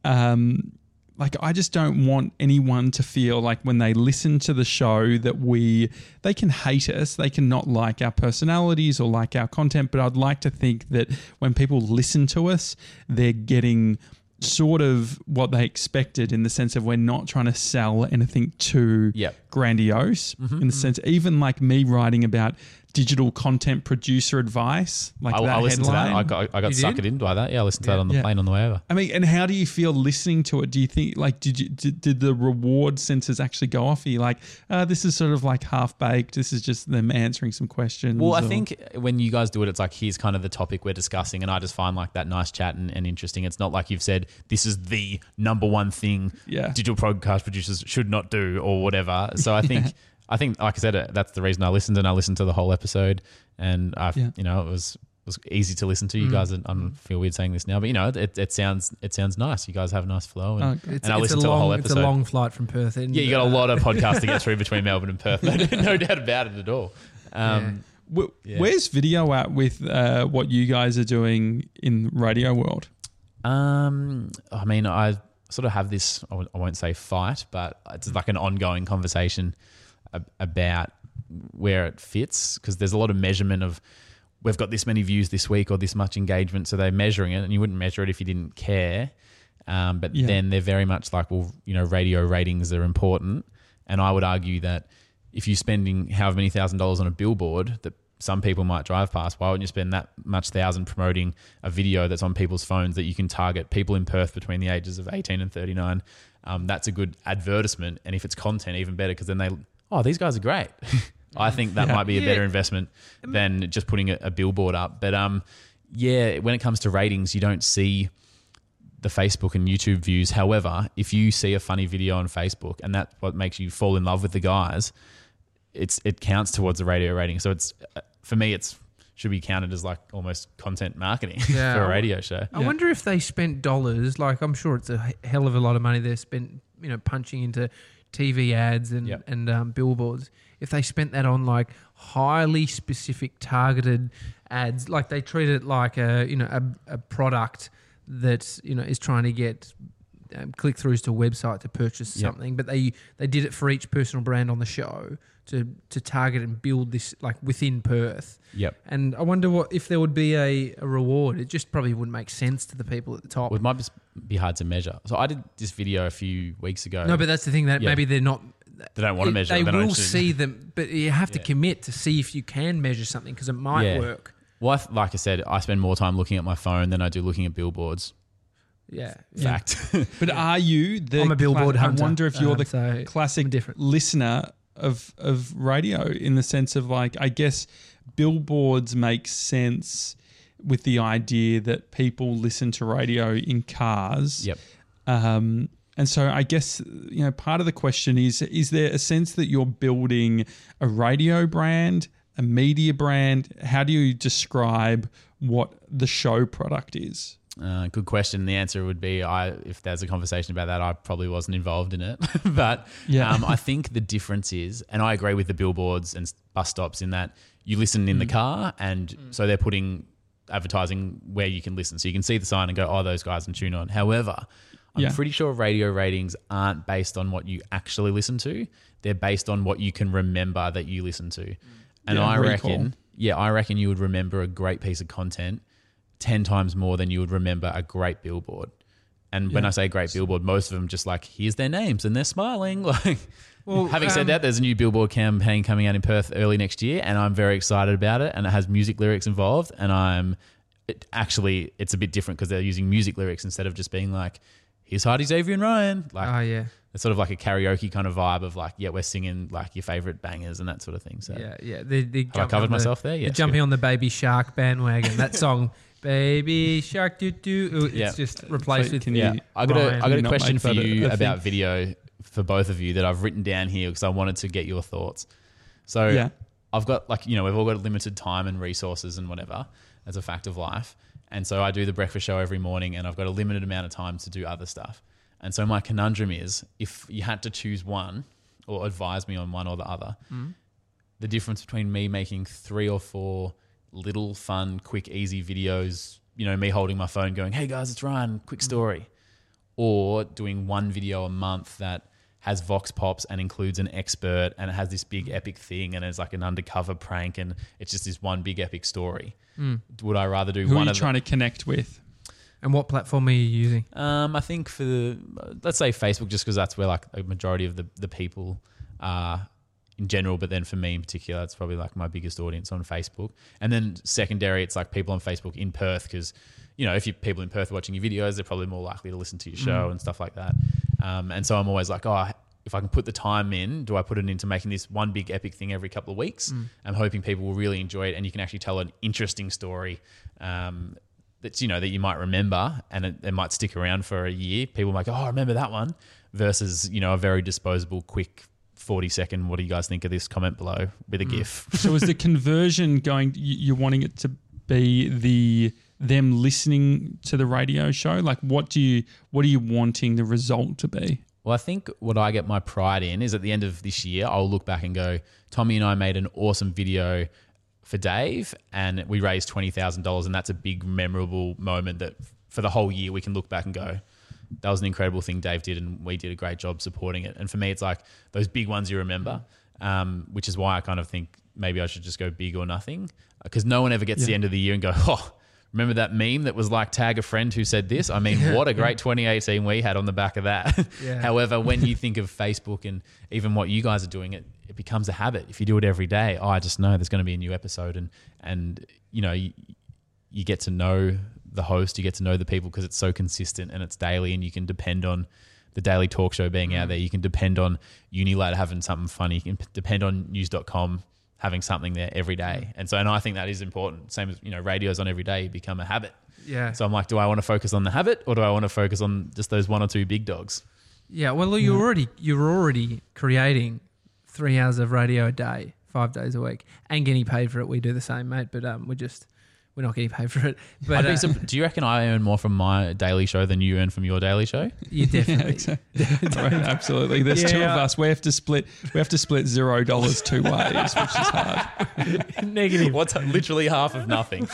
um, like I just don't want anyone to feel like when they listen to the show that we they can hate us, they can not like our personalities or like our content. But I'd like to think that when people listen to us, they're getting sort of what they expected in the sense of we're not trying to sell anything too Yep. grandiose mm-hmm, in the mm-hmm. sense even like me writing about digital content producer advice like I, that I listened headline. to that. I got, I got suckered in by that. Yeah, I listened to that on the Yeah. plane on the way over. I mean, and how do you feel listening to it? Do you think like did you did, did the reward sensors actually go off? Are you like, uh, this is sort of like half baked. This is just them answering some questions. Well, I or- think when you guys do it, it's like here's kind of the topic we're discussing, and I just find like that nice chat and, and interesting. It's not like you've said this is the number one thing Yeah. digital podcast producers should not do or whatever. So I think I think like I said, uh, that's the reason I listened, and I listened to the whole episode, and I Yeah. you know it was was easy to listen to. You guys, I don't feel weird saying this now, but you know it, it sounds it sounds nice. You guys have a nice flow, and, Oh, and I listened to long, the whole episode. It's a long flight from Perth. Yeah, you got a uh, lot of podcasts to get through between Melbourne and Perth. No, doubt about it at all. Um, Wh- Yeah. where's video at with uh, what you guys are doing in radio world? Um, I mean, I sort of have this. I won't- say fight, but it's like an ongoing conversation about where it fits because there's a lot of measurement of we've got this many views this week or this much engagement, so they're measuring it, and you wouldn't measure it if you didn't care. Um, but Yeah. then they're very much like, well, you know, radio ratings are important, and I would argue that if you're spending however many thousand dollars on a billboard that some people might drive past, why wouldn't you spend that much thousand promoting a video that's on people's phones that you can target people in Perth between the ages of 18 and 39? Um, that's a good advertisement, and if it's content, even better because then they, oh, these guys are great. I think that Yeah. might be a Yeah. better investment than just putting a, a billboard up. But um, yeah, when it comes to ratings, you don't see the Facebook and YouTube views. However, if you see a funny video on Facebook and that's what makes you fall in love with the guys, it's it counts towards the radio rating. So it's uh, for me, it's should be counted as like almost content marketing Yeah. for a radio show. I wonder if they spent dollars. Like I'm sure it's a hell of a lot of money they're spent. You know, punching into TV ads and Yep. and um, billboards. If they spent that on like highly specific targeted ads, like they treat it like a you know a, a product that you know is trying to get um, click throughs to a website to purchase Yep. something, but they they did it for each personal brand on the show to to target and build this like within Perth. Yep. And I wonder what if there would be a, a reward. It just probably wouldn't make sense to the people at the top. Well, it might be hard to measure. So I did this video a few weeks ago. no, but that's the thing that Yeah. maybe they're not. they don't want to measure. They not will see them, but you have to Yeah. commit to see if you can measure something because it might Yeah. work. Well, like I said, I spend more time looking at my phone than I do looking at billboards. Yeah. Fact. But are you the? I'm a billboard cla- hunter, I wonder if you're um, the so classic different. listener of of radio in the sense of like I guess billboards make sense with the idea that people listen to radio in cars. yep. Um, and so I guess you know part of the question is: is there a sense that you're building a radio brand, a media brand? How do you describe what the show product is? Uh, good question. The answer would be, I if there's a conversation about that, I probably wasn't involved in it. but Yeah. um, I think the difference is, and I agree with the billboards and bus stops in that you listen in the car, and so they're putting advertising where you can listen, so you can see the sign and go, "Oh, those guys," and tune on. However, I'm Yeah. pretty sure radio ratings aren't based on what you actually listen to; they're based on what you can remember that you listen to. And Yeah, I recall. reckon, yeah, I reckon you would remember a great piece of content 10 times more than you would remember a great billboard. And when I say great billboard, most of them just like, here's their names and they're smiling. Like, Well, having said um, that, there's a new billboard campaign coming out in Perth early next year, and I'm very excited about it. And it has music lyrics involved. And I'm it, actually, it's a bit different because they're using music lyrics instead of just being like, here's Heidi, Xavier, and Ryan. Like, Oh yeah, it's sort of like a karaoke kind of vibe of like, yeah, we're singing like your favorite bangers and that sort of thing. So, yeah, yeah. The, the have I covered myself there? Yeah, Yeah, jumping on the Baby Shark bandwagon. That song, Baby Shark, doo doo. It's Yeah. just replaced So with can Yeah, I got a, Ryan, I got a not question make for that a- you a about thing? video for both of you that I've written down here because I wanted to get your thoughts. So Yeah. I've got like you know we've all got limited time and resources and whatever as a fact of life, and so I do the breakfast show every morning, and I've got a limited amount of time to do other stuff. And so my conundrum is if you had to choose one or advise me on one or the other, mm. the difference between me making three or four little fun, quick, easy videos, you know, me holding my phone going, hey guys, it's Ryan, quick mm. story, or doing one video a month that has vox pops and includes an expert and it has this big mm. epic thing and it's like an undercover prank and it's just this one big epic story. Mm. Would I rather do Who one are you the- trying to connect with? And what platform are you using? um, I think for the, let's say Facebook, just because that's where like a majority of the, the people are in general, but then for me in particular, it's probably like my biggest audience on Facebook. And then secondary, it's like people on Facebook in Perth because, you know, if you people in Perth are watching your videos, they're probably more likely to listen to your show and stuff like that. Um, and so I'm always like, oh, if I can put the time in, do I put it into making this one big epic thing every couple of weeks? I'm hoping people will really enjoy it, and you can actually tell an interesting story. Um, that's you know that you might remember and it, it might stick around for a year. People might go, "Oh, I remember that one," versus you know a very disposable, quick forty second. What do you guys think of this? Comment below with a hmm. GIF. So is the conversion going? you- You're wanting it to be the them listening to the radio show. Like, what do you what are you wanting the result to be? Well, I think what I get my pride in is at the end of this year, I'll look back and go, Tommy and I made an awesome video for Dave and we raised $20,000. And that's a big, memorable moment that for the whole year we can look back and go, that was an incredible thing Dave did and we did a great job supporting it. And for me, it's like those big ones you remember, um, which is why I kind of think maybe I should just go big or nothing because no one ever gets to the end of the year and go, oh, remember that meme that was like tag a friend who said this? I mean, what a great 2018 we had on the back of that. Yeah. However, when you think of Facebook and even what you guys are doing, it, it becomes a habit. If you do it every day, oh, I just know there's going to be a new episode and, and you know, you, you get to know the host, you get to know the people because it's so consistent and it's daily and you can depend on the daily talk show being out mm. there. You can depend on Unilad having something funny. You can p- depend on news.com having something there every day. Mm. And so, and I think that is important. Same as, you know, radios on every day become a habit. Yeah. So I'm like, do I want to focus on the habit or do I want to focus on just those one or two big dogs? Yeah, well, you're mm. already you're already creating three hours of radio a day, five days a week, and getting paid for it. We do the same, mate, but um, we're just we're not getting paid for it. But uh, surp- do you reckon I earn more from my daily show than you earn from your daily show? you definitely. Right, absolutely. There's two of us. We have to split. We have to split zero dollars two ways, which is hard. Negative. What's literally half of nothing?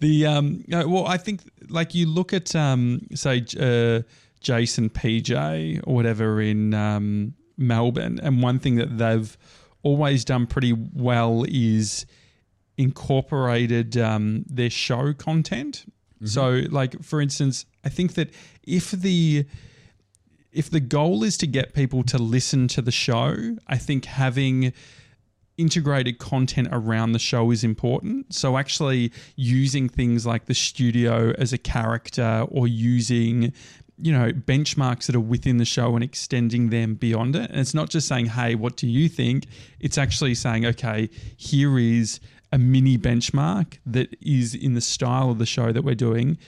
The um, well, I think like you look at um, say uh, Jason PJ or whatever in um, Melbourne, and one thing that they've always done pretty well is incorporated um, their show content. So, like for instance, I think that if the if the goal is to get people to listen to the show, I think having integrated content around the show is important. So actually using things like the studio as a character or using you know benchmarks that are within the show and extending them beyond it. And it's not just saying, "Hey, what do you think?" It's actually saying, "Okay, here is a mini benchmark that is in the style of the show that we're doing."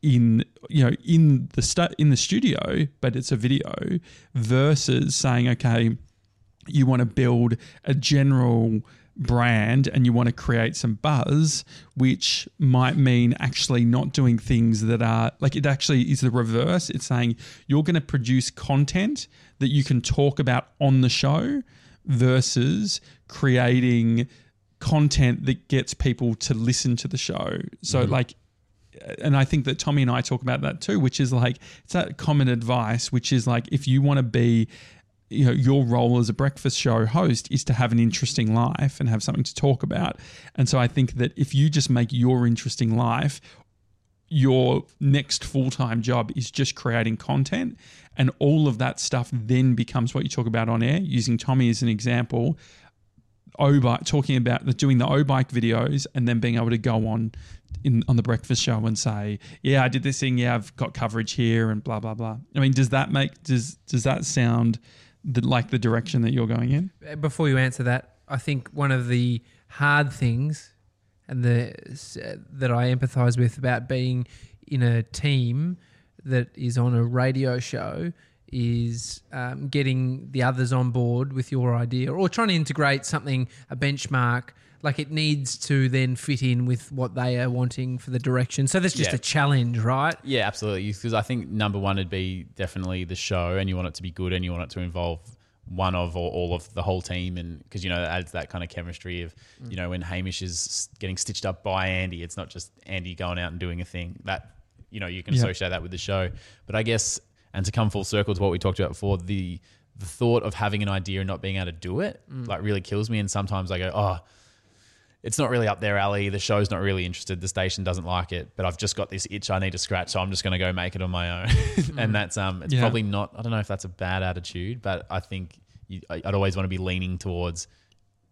in you know in the stu- in the studio but it's a video versus saying okay you want to build a general brand and you want to create some buzz, which might mean actually not doing things that are like it actually is the reverse. It's saying you're going to produce content that you can talk about on the show versus creating content that gets people to listen to the show. So, mm-hmm. like, and I think that Tommy and I talk about that too, which is like it's that common advice, which is like if you want to be, you know, your role as a breakfast show host is to have an interesting life and have something to talk about. And so I think that if you just make your interesting life, your next full time job is just creating content, and all of that stuff then becomes what you talk about on air. Using Tommy as an example, oBike talking about the, doing the oBike videos and then being able to go on in on the breakfast show and say, yeah, I did this thing. Yeah, I've got coverage here and blah blah blah. I mean, does that make does does that sound the, like the direction that you're going in? Uh, before you answer that, I think one of the hard things and the uh, that I empathise with about being in a team that is on a radio show is um, getting the others on board with your idea or trying to integrate something, a benchmark. Like it needs to then fit in with what they are wanting for the direction. So there's just Yeah. a challenge, right? Yeah, absolutely. Because I think number one would be definitely the show, and you want it to be good, and you want it to involve one of or all of the whole team, and because you know that adds that kind of chemistry of you know when Hamish is getting stitched up by Andy, it's not just Andy going out and doing a thing that you know you can Yeah. associate that with the show. But I guess, and to come full circle to what we talked about before, the the thought of having an idea and not being able to do it like really kills me. And sometimes I go, oh, it's not really up their alley. The show's not really interested. The station doesn't like it, but I've just got this itch I need to scratch, so I'm just going to go make it on my own. and that's um, it's Yeah. probably not. I don't know if that's a bad attitude, but I think you, I- I'd always want to be leaning towards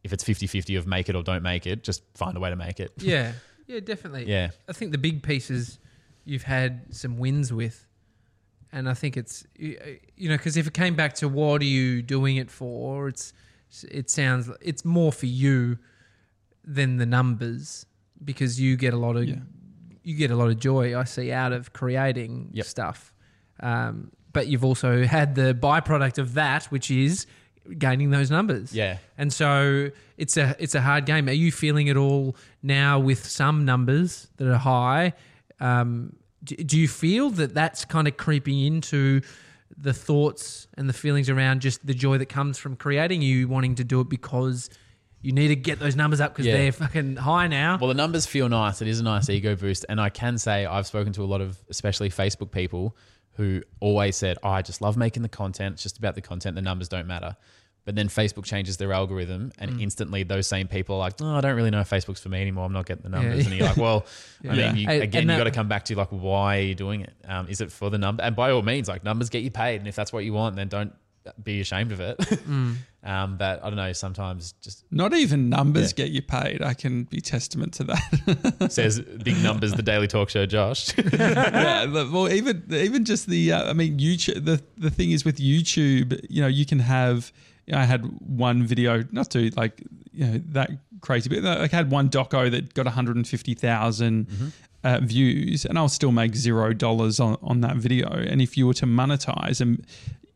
if it's 50-50 of make it or don't make it, just find a way to make it. Yeah, yeah, definitely. Yeah. I think the big pieces you've had some wins with, and I think it's you you know because if it came back to what are you doing it for, it's it sounds it's more for you than the numbers because you get a lot of Yeah. you get a lot of joy I see out of creating Yep. stuff. Um, but you've also had the byproduct of that, which is gaining those numbers. Yeah. And so it's a it's a hard game. Are you feeling it all now with some numbers that are high? Um, do, you feel that that's kind of creeping into the thoughts and the feelings around just the joy that comes from creating? You wanting to do it because you need to get those numbers up because Yeah. they're fucking high now. Well, the numbers feel nice. It is a nice ego boost. And I can say I've spoken to a lot of, especially Facebook people, who always said, oh, I just love making the content. It's just about the content. The numbers don't matter. But then Facebook changes their algorithm, and Mm. instantly those same people are like, "Oh, I don't really know if Facebook's for me anymore. I'm not getting the numbers." Yeah. And you're like, "Well, I mean, you, again, you got to come back to like, why are you doing it? Um, is it for the number? And by all means, like numbers get you paid, and if that's what you want, then don't be ashamed of it. Mm. um, but I don't know. Sometimes just Not even numbers Yeah. get you paid. I can be testament to that. says big numbers. The Daily Talk Show, Josh. yeah, well, even even just the, uh, I mean, YouTube. The the thing is with YouTube, you know, you can have. I had one video, not to like, you know, that crazy, but like I had one doco that got 150,000 uh, views, and I'll still make zero dollars on on that video. And if you were to monetize, and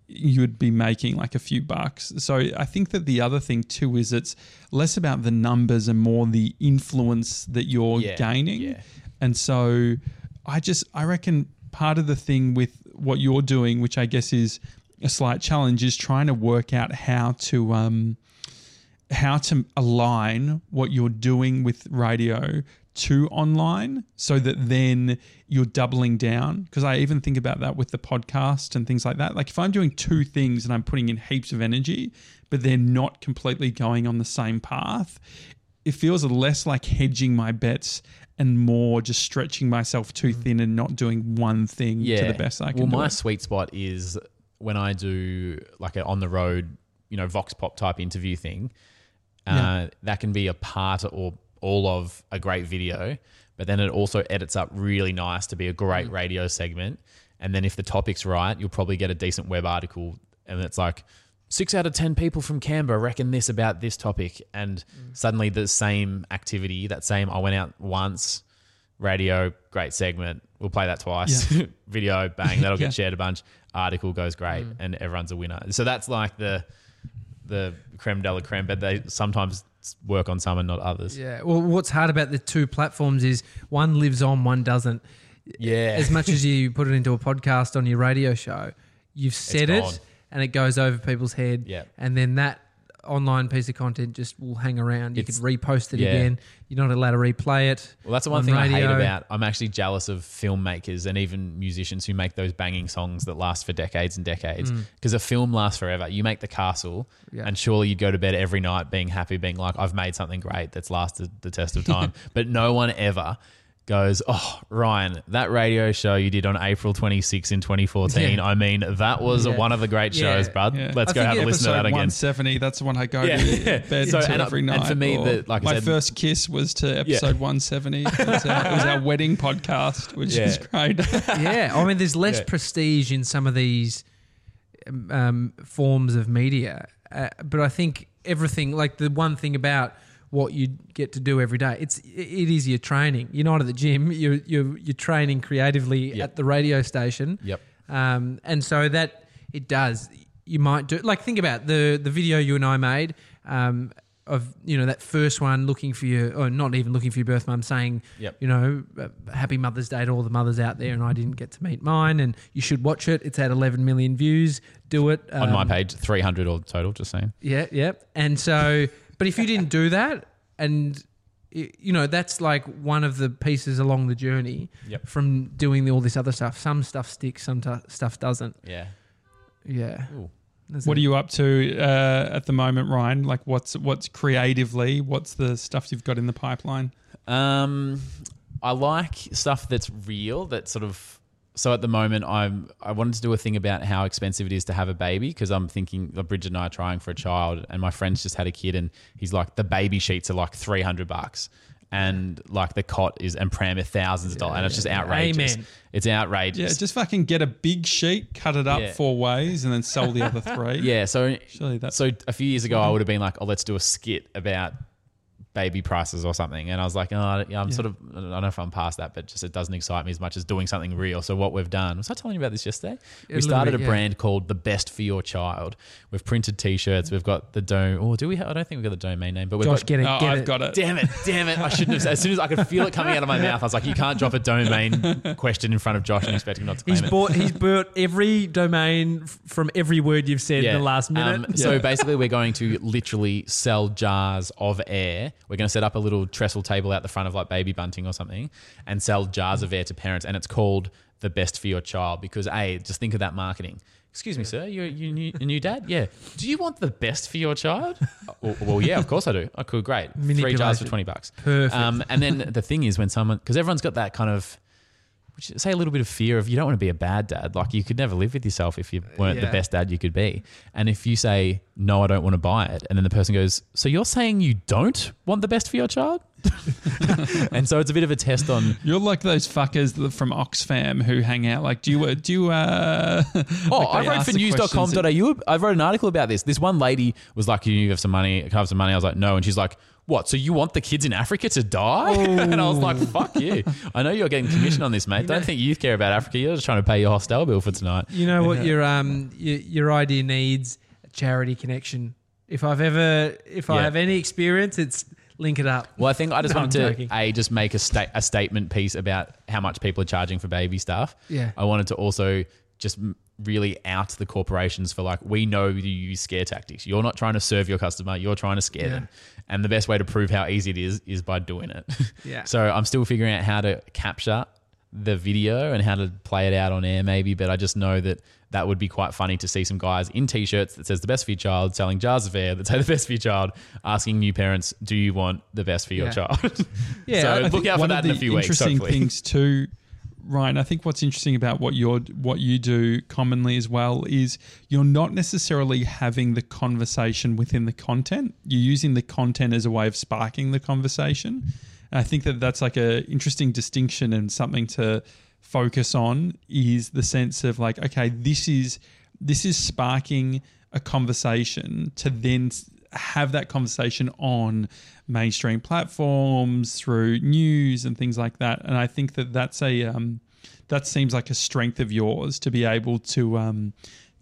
you would be making like a few bucks. So I think that the other thing too is it's less about the numbers and more the influence that you're Yeah, gaining. yeah. And so I just I reckon part of the thing with what you're doing, which I guess is a slight challenge, is trying to work out how to um how to align what you're doing with radio to online so that then you're doubling down. Because i even think about that with the podcast and things like that. Like if i'm doing two things and i'm putting in heaps of energy but they're not completely going on the same path it feels less like hedging my bets and more just stretching myself too thin and not doing one thing to the best i can Well, my it. sweet spot is when I do like an on the road, you know, vox pop type interview thing. Uh, Yeah. That can be a part or all of a great video, but then it also edits up really nice to be a great Mm. radio segment. And then if the topic's right, you'll probably get a decent web article, and it's like. Six out of 10 people from Canberra reckon this about this topic. And Mm. suddenly, the same activity, that same, I went out once, radio, great segment. We'll play that twice. Video, bang, that'll Yeah. get shared a bunch. Article goes great, mm. and everyone's a winner. So that's like the the creme de la creme, but they sometimes work on some and not others. Yeah. Well, what's hard about the two platforms is one lives on, one doesn't. Yeah. As much as you put it into a podcast on your radio show, you've said it and it goes over people's head. Yeah. And then that online piece of content just will hang around. You It's- could repost it yeah. again. You're not allowed to replay it. Well, that's the one on thing I hate about. I'm actually jealous of filmmakers and even musicians who make those banging songs that last for decades and decades. Mm. Because a film lasts forever. You make the castle, Yeah. and surely you'd go to bed every night being happy, being like, "I've made something great that's lasted the test of time." but no one ever goes, "Oh, Ryan, that radio show you did on April 26 in 2014. Yeah. I mean, that was Yeah. one of the great Yeah. shows, bud. Yeah. Let's I go have a listen to that again." 170. That's the one I go Yeah. to bed So, to and I- every and night. for me, or the- like I my said- first kiss was to episode 170. It was, our, it was our wedding podcast, which Yeah. is great. yeah, I mean, there's less Yeah. prestige in some of these um, um, forms of media, uh, but I think everything, like the one thing about what you get to do every day, it's it is your training. You're not at the gym. You're you're, you're training creatively Yep. at the radio station. Yep. Um, and so that it does. You might do like think about the the video you and I made um, of you know that first one looking for your or not even looking for your birth mum saying Yep. you know uh, happy Mother's Day to all the mothers out there and I didn't get to meet mine and you should watch it. It's at 11 million views. Do it On my Um, page, 300 or total, just saying. yeah, yeah. And so, but if you didn't do that, and y- you know, that's like one of the pieces along the journey Yep. from doing all this other stuff. Some stuff sticks, some t- stuff doesn't. Yeah. Yeah. Ooh. What a- are you up to uh, at the moment, Ryan? Like, what's what's creatively? What's the stuff you've got in the pipeline? Um, I like stuff that's real. That sort of. So at the moment, I'm. I wanted to do a thing about how expensive it is to have a baby because I'm thinking. Bridget and I are trying for a child, and my friend's just had a kid, and he's like, the baby sheets are like three hundred bucks, and like the cot is and pram are thousands of dollars, and it's just outrageous. Amen. It's outrageous. Yeah, just fucking get a big sheet, cut it up Yeah. four ways, and then sell the other three. Yeah, so so a few years ago I would have been like, oh, let's do a skit about baby prices or something, and I was like, oh, yeah, I'm sort of I don't know if I'm past that, but just it doesn't excite me as much as doing something real. So what we've done was I telling you about this yesterday. A we started bit, a brand called The Best for Your Child. We've printed T-shirts. We've got the dome. Oh, do we? Have, I don't think we've got the domain name, but we've Josh, got. get it. Oh, get I've it. got it. Damn it! Damn it! I shouldn't have. As soon as I could feel it coming out of my mouth, I was like, "You can't drop a domain question in front of Josh and expect him not to claim He's it." bought. He's bought every domain from every word you've said in the last minute. Um, So basically, we're going to literally sell jars of air. We're going to set up a little trestle table out the front of like baby bunting or something, and sell jars of air to parents. And it's called the best for your child because a just think of that marketing. Excuse me, sir. You're you new, a new dad? Yeah. Do you want the best for your child? well, well, yeah, of course I do. Oh, cool, great. Three jars for twenty bucks. Perfect. Um, and then the thing is when someone because everyone's got that kind of which say a little bit of fear of you don't want to be a bad dad. Like you could never live with yourself if you weren't the best dad you could be. And if you say no, I don't want to buy it, and then the person goes, so you're saying you don't want the best for your child? and so it's a bit of a test on. You're like those fuckers from Oxfam who hang out. Like, do you uh, do you? Uh, Oh, like I wrote for the questions that- news.com.au. I wrote an article about this. This one lady was like, you have some money? Can I have some money?" I was like, "No," and she's like. What? So you want the kids in Africa to die? and I was like, "Fuck you! I know you're getting commission on this, mate. Don't think you care about Africa. You're just trying to pay your hostel bill for tonight." You know what your um your, your idea needs a charity connection. If I've ever if I Yeah. have any experience, it's link it up. Well, I think I just No, wanted to a just make a state a statement piece about how much people are charging for baby stuff. Yeah. I wanted to also just m- really out the corporations for like we know you use scare tactics. You're not trying to serve your customer. You're trying to scare them. And the best way to prove how easy it is is by doing it. Yeah. so I'm still figuring out how to capture the video and how to play it out on air maybe but i just know that that would be quite funny to see some guys in t-shirts that says the best for your child selling jars of air that say the best for your child asking new parents do you want the best for your Yeah. child Yeah, so I- look out for that in a few weeks interesting things too, Ryan. I think what's interesting about what you're what you do commonly as well is you're not necessarily having the conversation within the content. You're using the content as a way of sparking the conversation. And I think that that's like a interesting distinction and something to focus on is the sense of like, okay, this is this is sparking a conversation to then have that conversation on mainstream platforms through news and things like that. And I think that that's a um, that seems like a strength of yours to be able to um,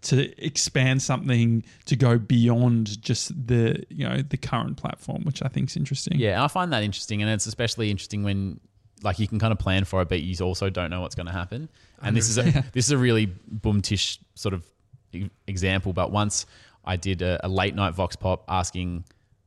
to expand something to go beyond just the you know the current platform, which I think is interesting. yeah i find that interesting and it's especially interesting when like you can kind of plan for it but you also don't know what's going to happen and this is a this is a really boom tish sort of example but once i did a, a late night vox pop asking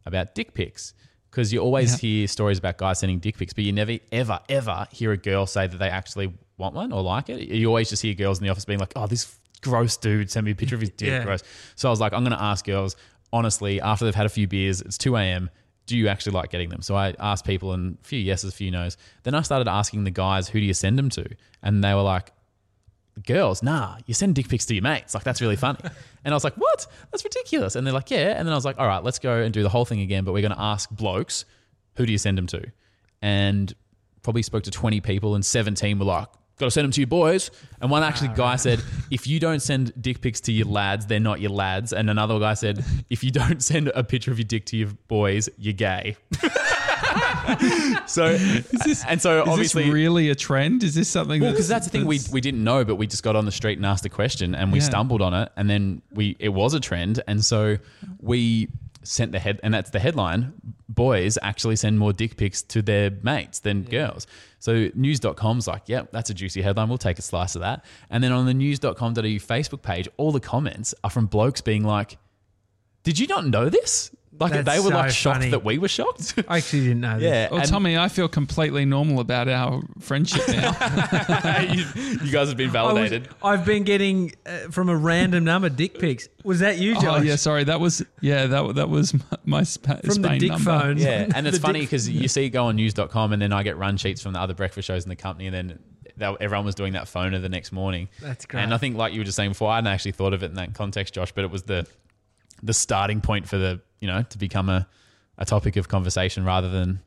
about dick pics because you always hear stories about guys sending dick pics but you never ever ever hear a girl say that they actually want one or like it you always just hear girls in the office being like oh this gross dude sent me a picture of his dick Yeah. gross so i was like i'm going to ask girls honestly after they've had a few beers it's 2 a.m do you actually like getting them? So I asked people and a few yeses, a few nos. Then I started asking the guys, who do you send them to? And they were like, girls, nah, you send dick pics to your mates. Like, that's really funny. and I was like, what? That's ridiculous. And they're like, yeah. And then I was like, all right, let's go and do the whole thing again. But we're going to ask blokes, who do you send them to? And probably spoke to 20 people and 17 were like, got to send them to your boys. And one actually guy said, if you don't send dick pics to your lads, they're not your lads. And another guy said, if you don't send a picture of your dick to your boys, you're gay. so and so Is obviously this really a trend? Is this something? Well, because that's the thing we, that's- we didn't know, but we just got on the street and asked the question, and we Yeah. stumbled on it, and then we it was a trend, and so we sent the head, and that's the headline: boys actually send more dick pics to their mates than girls. So news.com's like, yep, that's a juicy headline. We'll take a slice of that. And then on the news.com.au Facebook page, all the comments are from blokes being like, "Did you not know this?" Like That's they were so like shocked funny. that we were shocked. I actually didn't know this. yeah, Well, and- Tommy, I feel completely normal about our friendship now. you, you guys have been I was- validated. I've been getting uh, from a random number dick pics. Was that you, Josh? oh yeah, sorry. That was yeah. That that was my, my Spa- From the dick number. phone. Yeah, and it's funny because you see it go on news.com and then I get run sheets from the other breakfast shows in the company and then they- everyone was doing that phoner the next morning. That's great. And I think like you were just saying before, I hadn't actually thought of it in that context, Josh, but it was the the starting point for the, you know, to become a, a topic of conversation rather than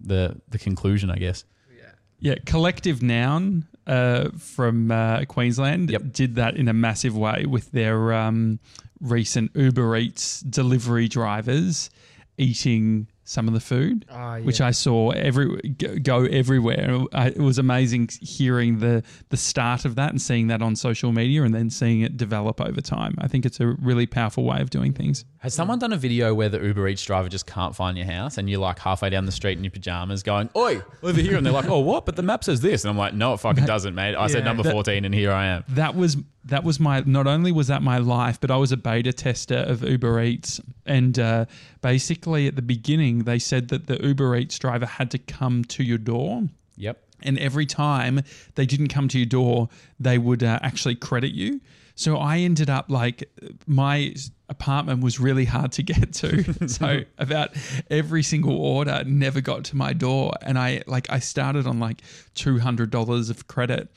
the the conclusion, I guess. Yeah, yeah collective noun uh, from uh, Queensland Yep. did that in a massive way with their um, recent Uber Eats delivery drivers eating some of the food, Oh, which. I saw every go- go everywhere. I, it was amazing hearing the the start of that and seeing that on social media, and then seeing it develop over time. I think it's a really powerful way of doing things. Has someone done a video where the Uber Eats driver just can't find your house and you're like halfway down the street in your pajamas going, Oi, over here? And they're like, Oh, what? But the map says this. And I'm like, No, it fucking doesn't, mate. I said number That- 14 and here I am. that was that was my not only was that my life but i was a beta tester of uber eats and uh, basically at the beginning they said that the uber eats driver had to come to your door Yep. and every time they didn't come to your door they would uh, actually credit you so i ended up like my apartment was really hard to get to. So about every single order never got to my door. And i like i started on like $200 of credit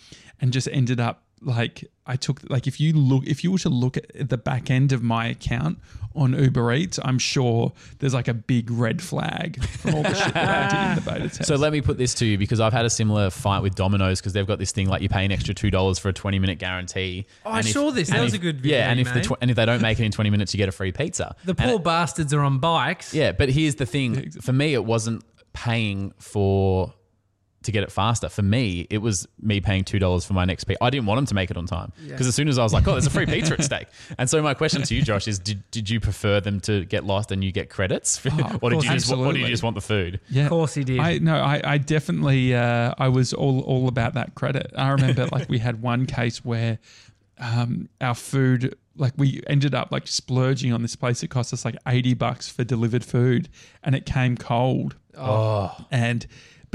and just ended up like I took like if you look if you were to look at the back end of my account on Uber Eats, I'm sure there's like a big red flag from all the shit that I did in the beta test. So let me put this to you because I've had a similar fight with Domino's because they've got this thing like you pay an extra two dollars for a twenty minute guarantee. Oh, I if- saw this. That and was if- a good video Yeah, and you if the tw- and if they don't make it in twenty minutes, you get a free pizza. The And poor it- bastards are on bikes. yeah, but here's the thing: for me, it wasn't paying for to get it faster. For me, it was me paying two dollars for my next pizza. I didn't want them to make it on time because as soon as I was like, "Oh, there's a free pizza at stake," and so my question to you, Josh, is: Did, did you prefer them to get lost and you get credits, of or did you just or did you just want the food? yeah, Of course he did. I no, I, I definitely uh, I was all all about that credit. I remember like we had one case where um, our food like we ended up like splurging on this place. It cost us like eighty bucks for delivered food, and it came cold. Oh, and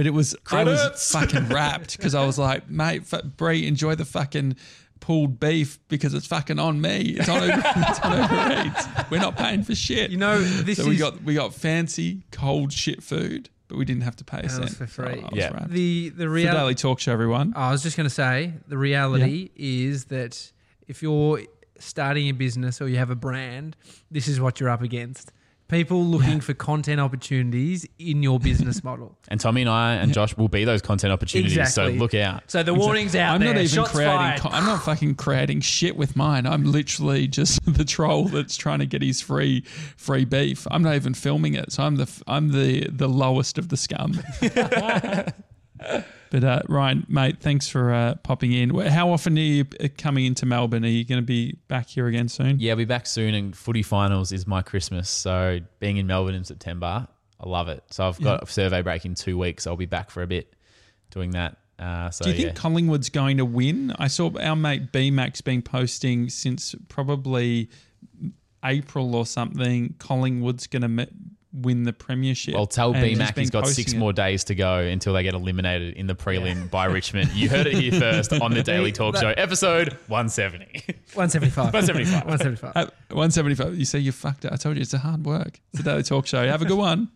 but it was I was fucking rapt because I was like, mate, f- Brie, enjoy the fucking pulled beef because it's fucking on me. It's on Uber, it's on Uber Eats. We're not paying for shit. You know, this so we is- got we got fancy cold shit food, but we didn't have to pay a And it cent was for free. I was Yeah. rapt. the the the reality. Daily Talk Show, everyone. I was just going to say the reality is that if you're starting a business or you have a brand, this is what you're up against. People looking for content opportunities in your business model. And Tommy and I and Josh will be those content opportunities. Exactly. So look out. So the warning's out I'm there. not even Shots creating. Co- I'm not fucking creating shit with mine. I'm literally just the troll that's trying to get his free free beef. I'm not even filming it, so I'm the I'm the the lowest of the scum. but uh, Ryan, mate, thanks for uh, popping in. How often are you coming into Melbourne? Are you going to be back here again soon? Yeah, I'll be back soon, and footy finals is my Christmas. So being in Melbourne in September, I love it. So I've got a survey break in two weeks. I'll be back for a bit doing that. Uh, so Do you think yeah. Collingwood's going to win? I saw our mate B Max been posting since probably April or something. Collingwood's going to win the premiership. Well, tell And B Mac he's got posting six it. more days to go until they get eliminated in the prelim by Richmond. You heard it here first on the Daily Talk Show, episode 170. 175. 175. 175. Uh, 175. You say you fucked it. I told you it's a hard work. It's a daily talk show. Have a good one.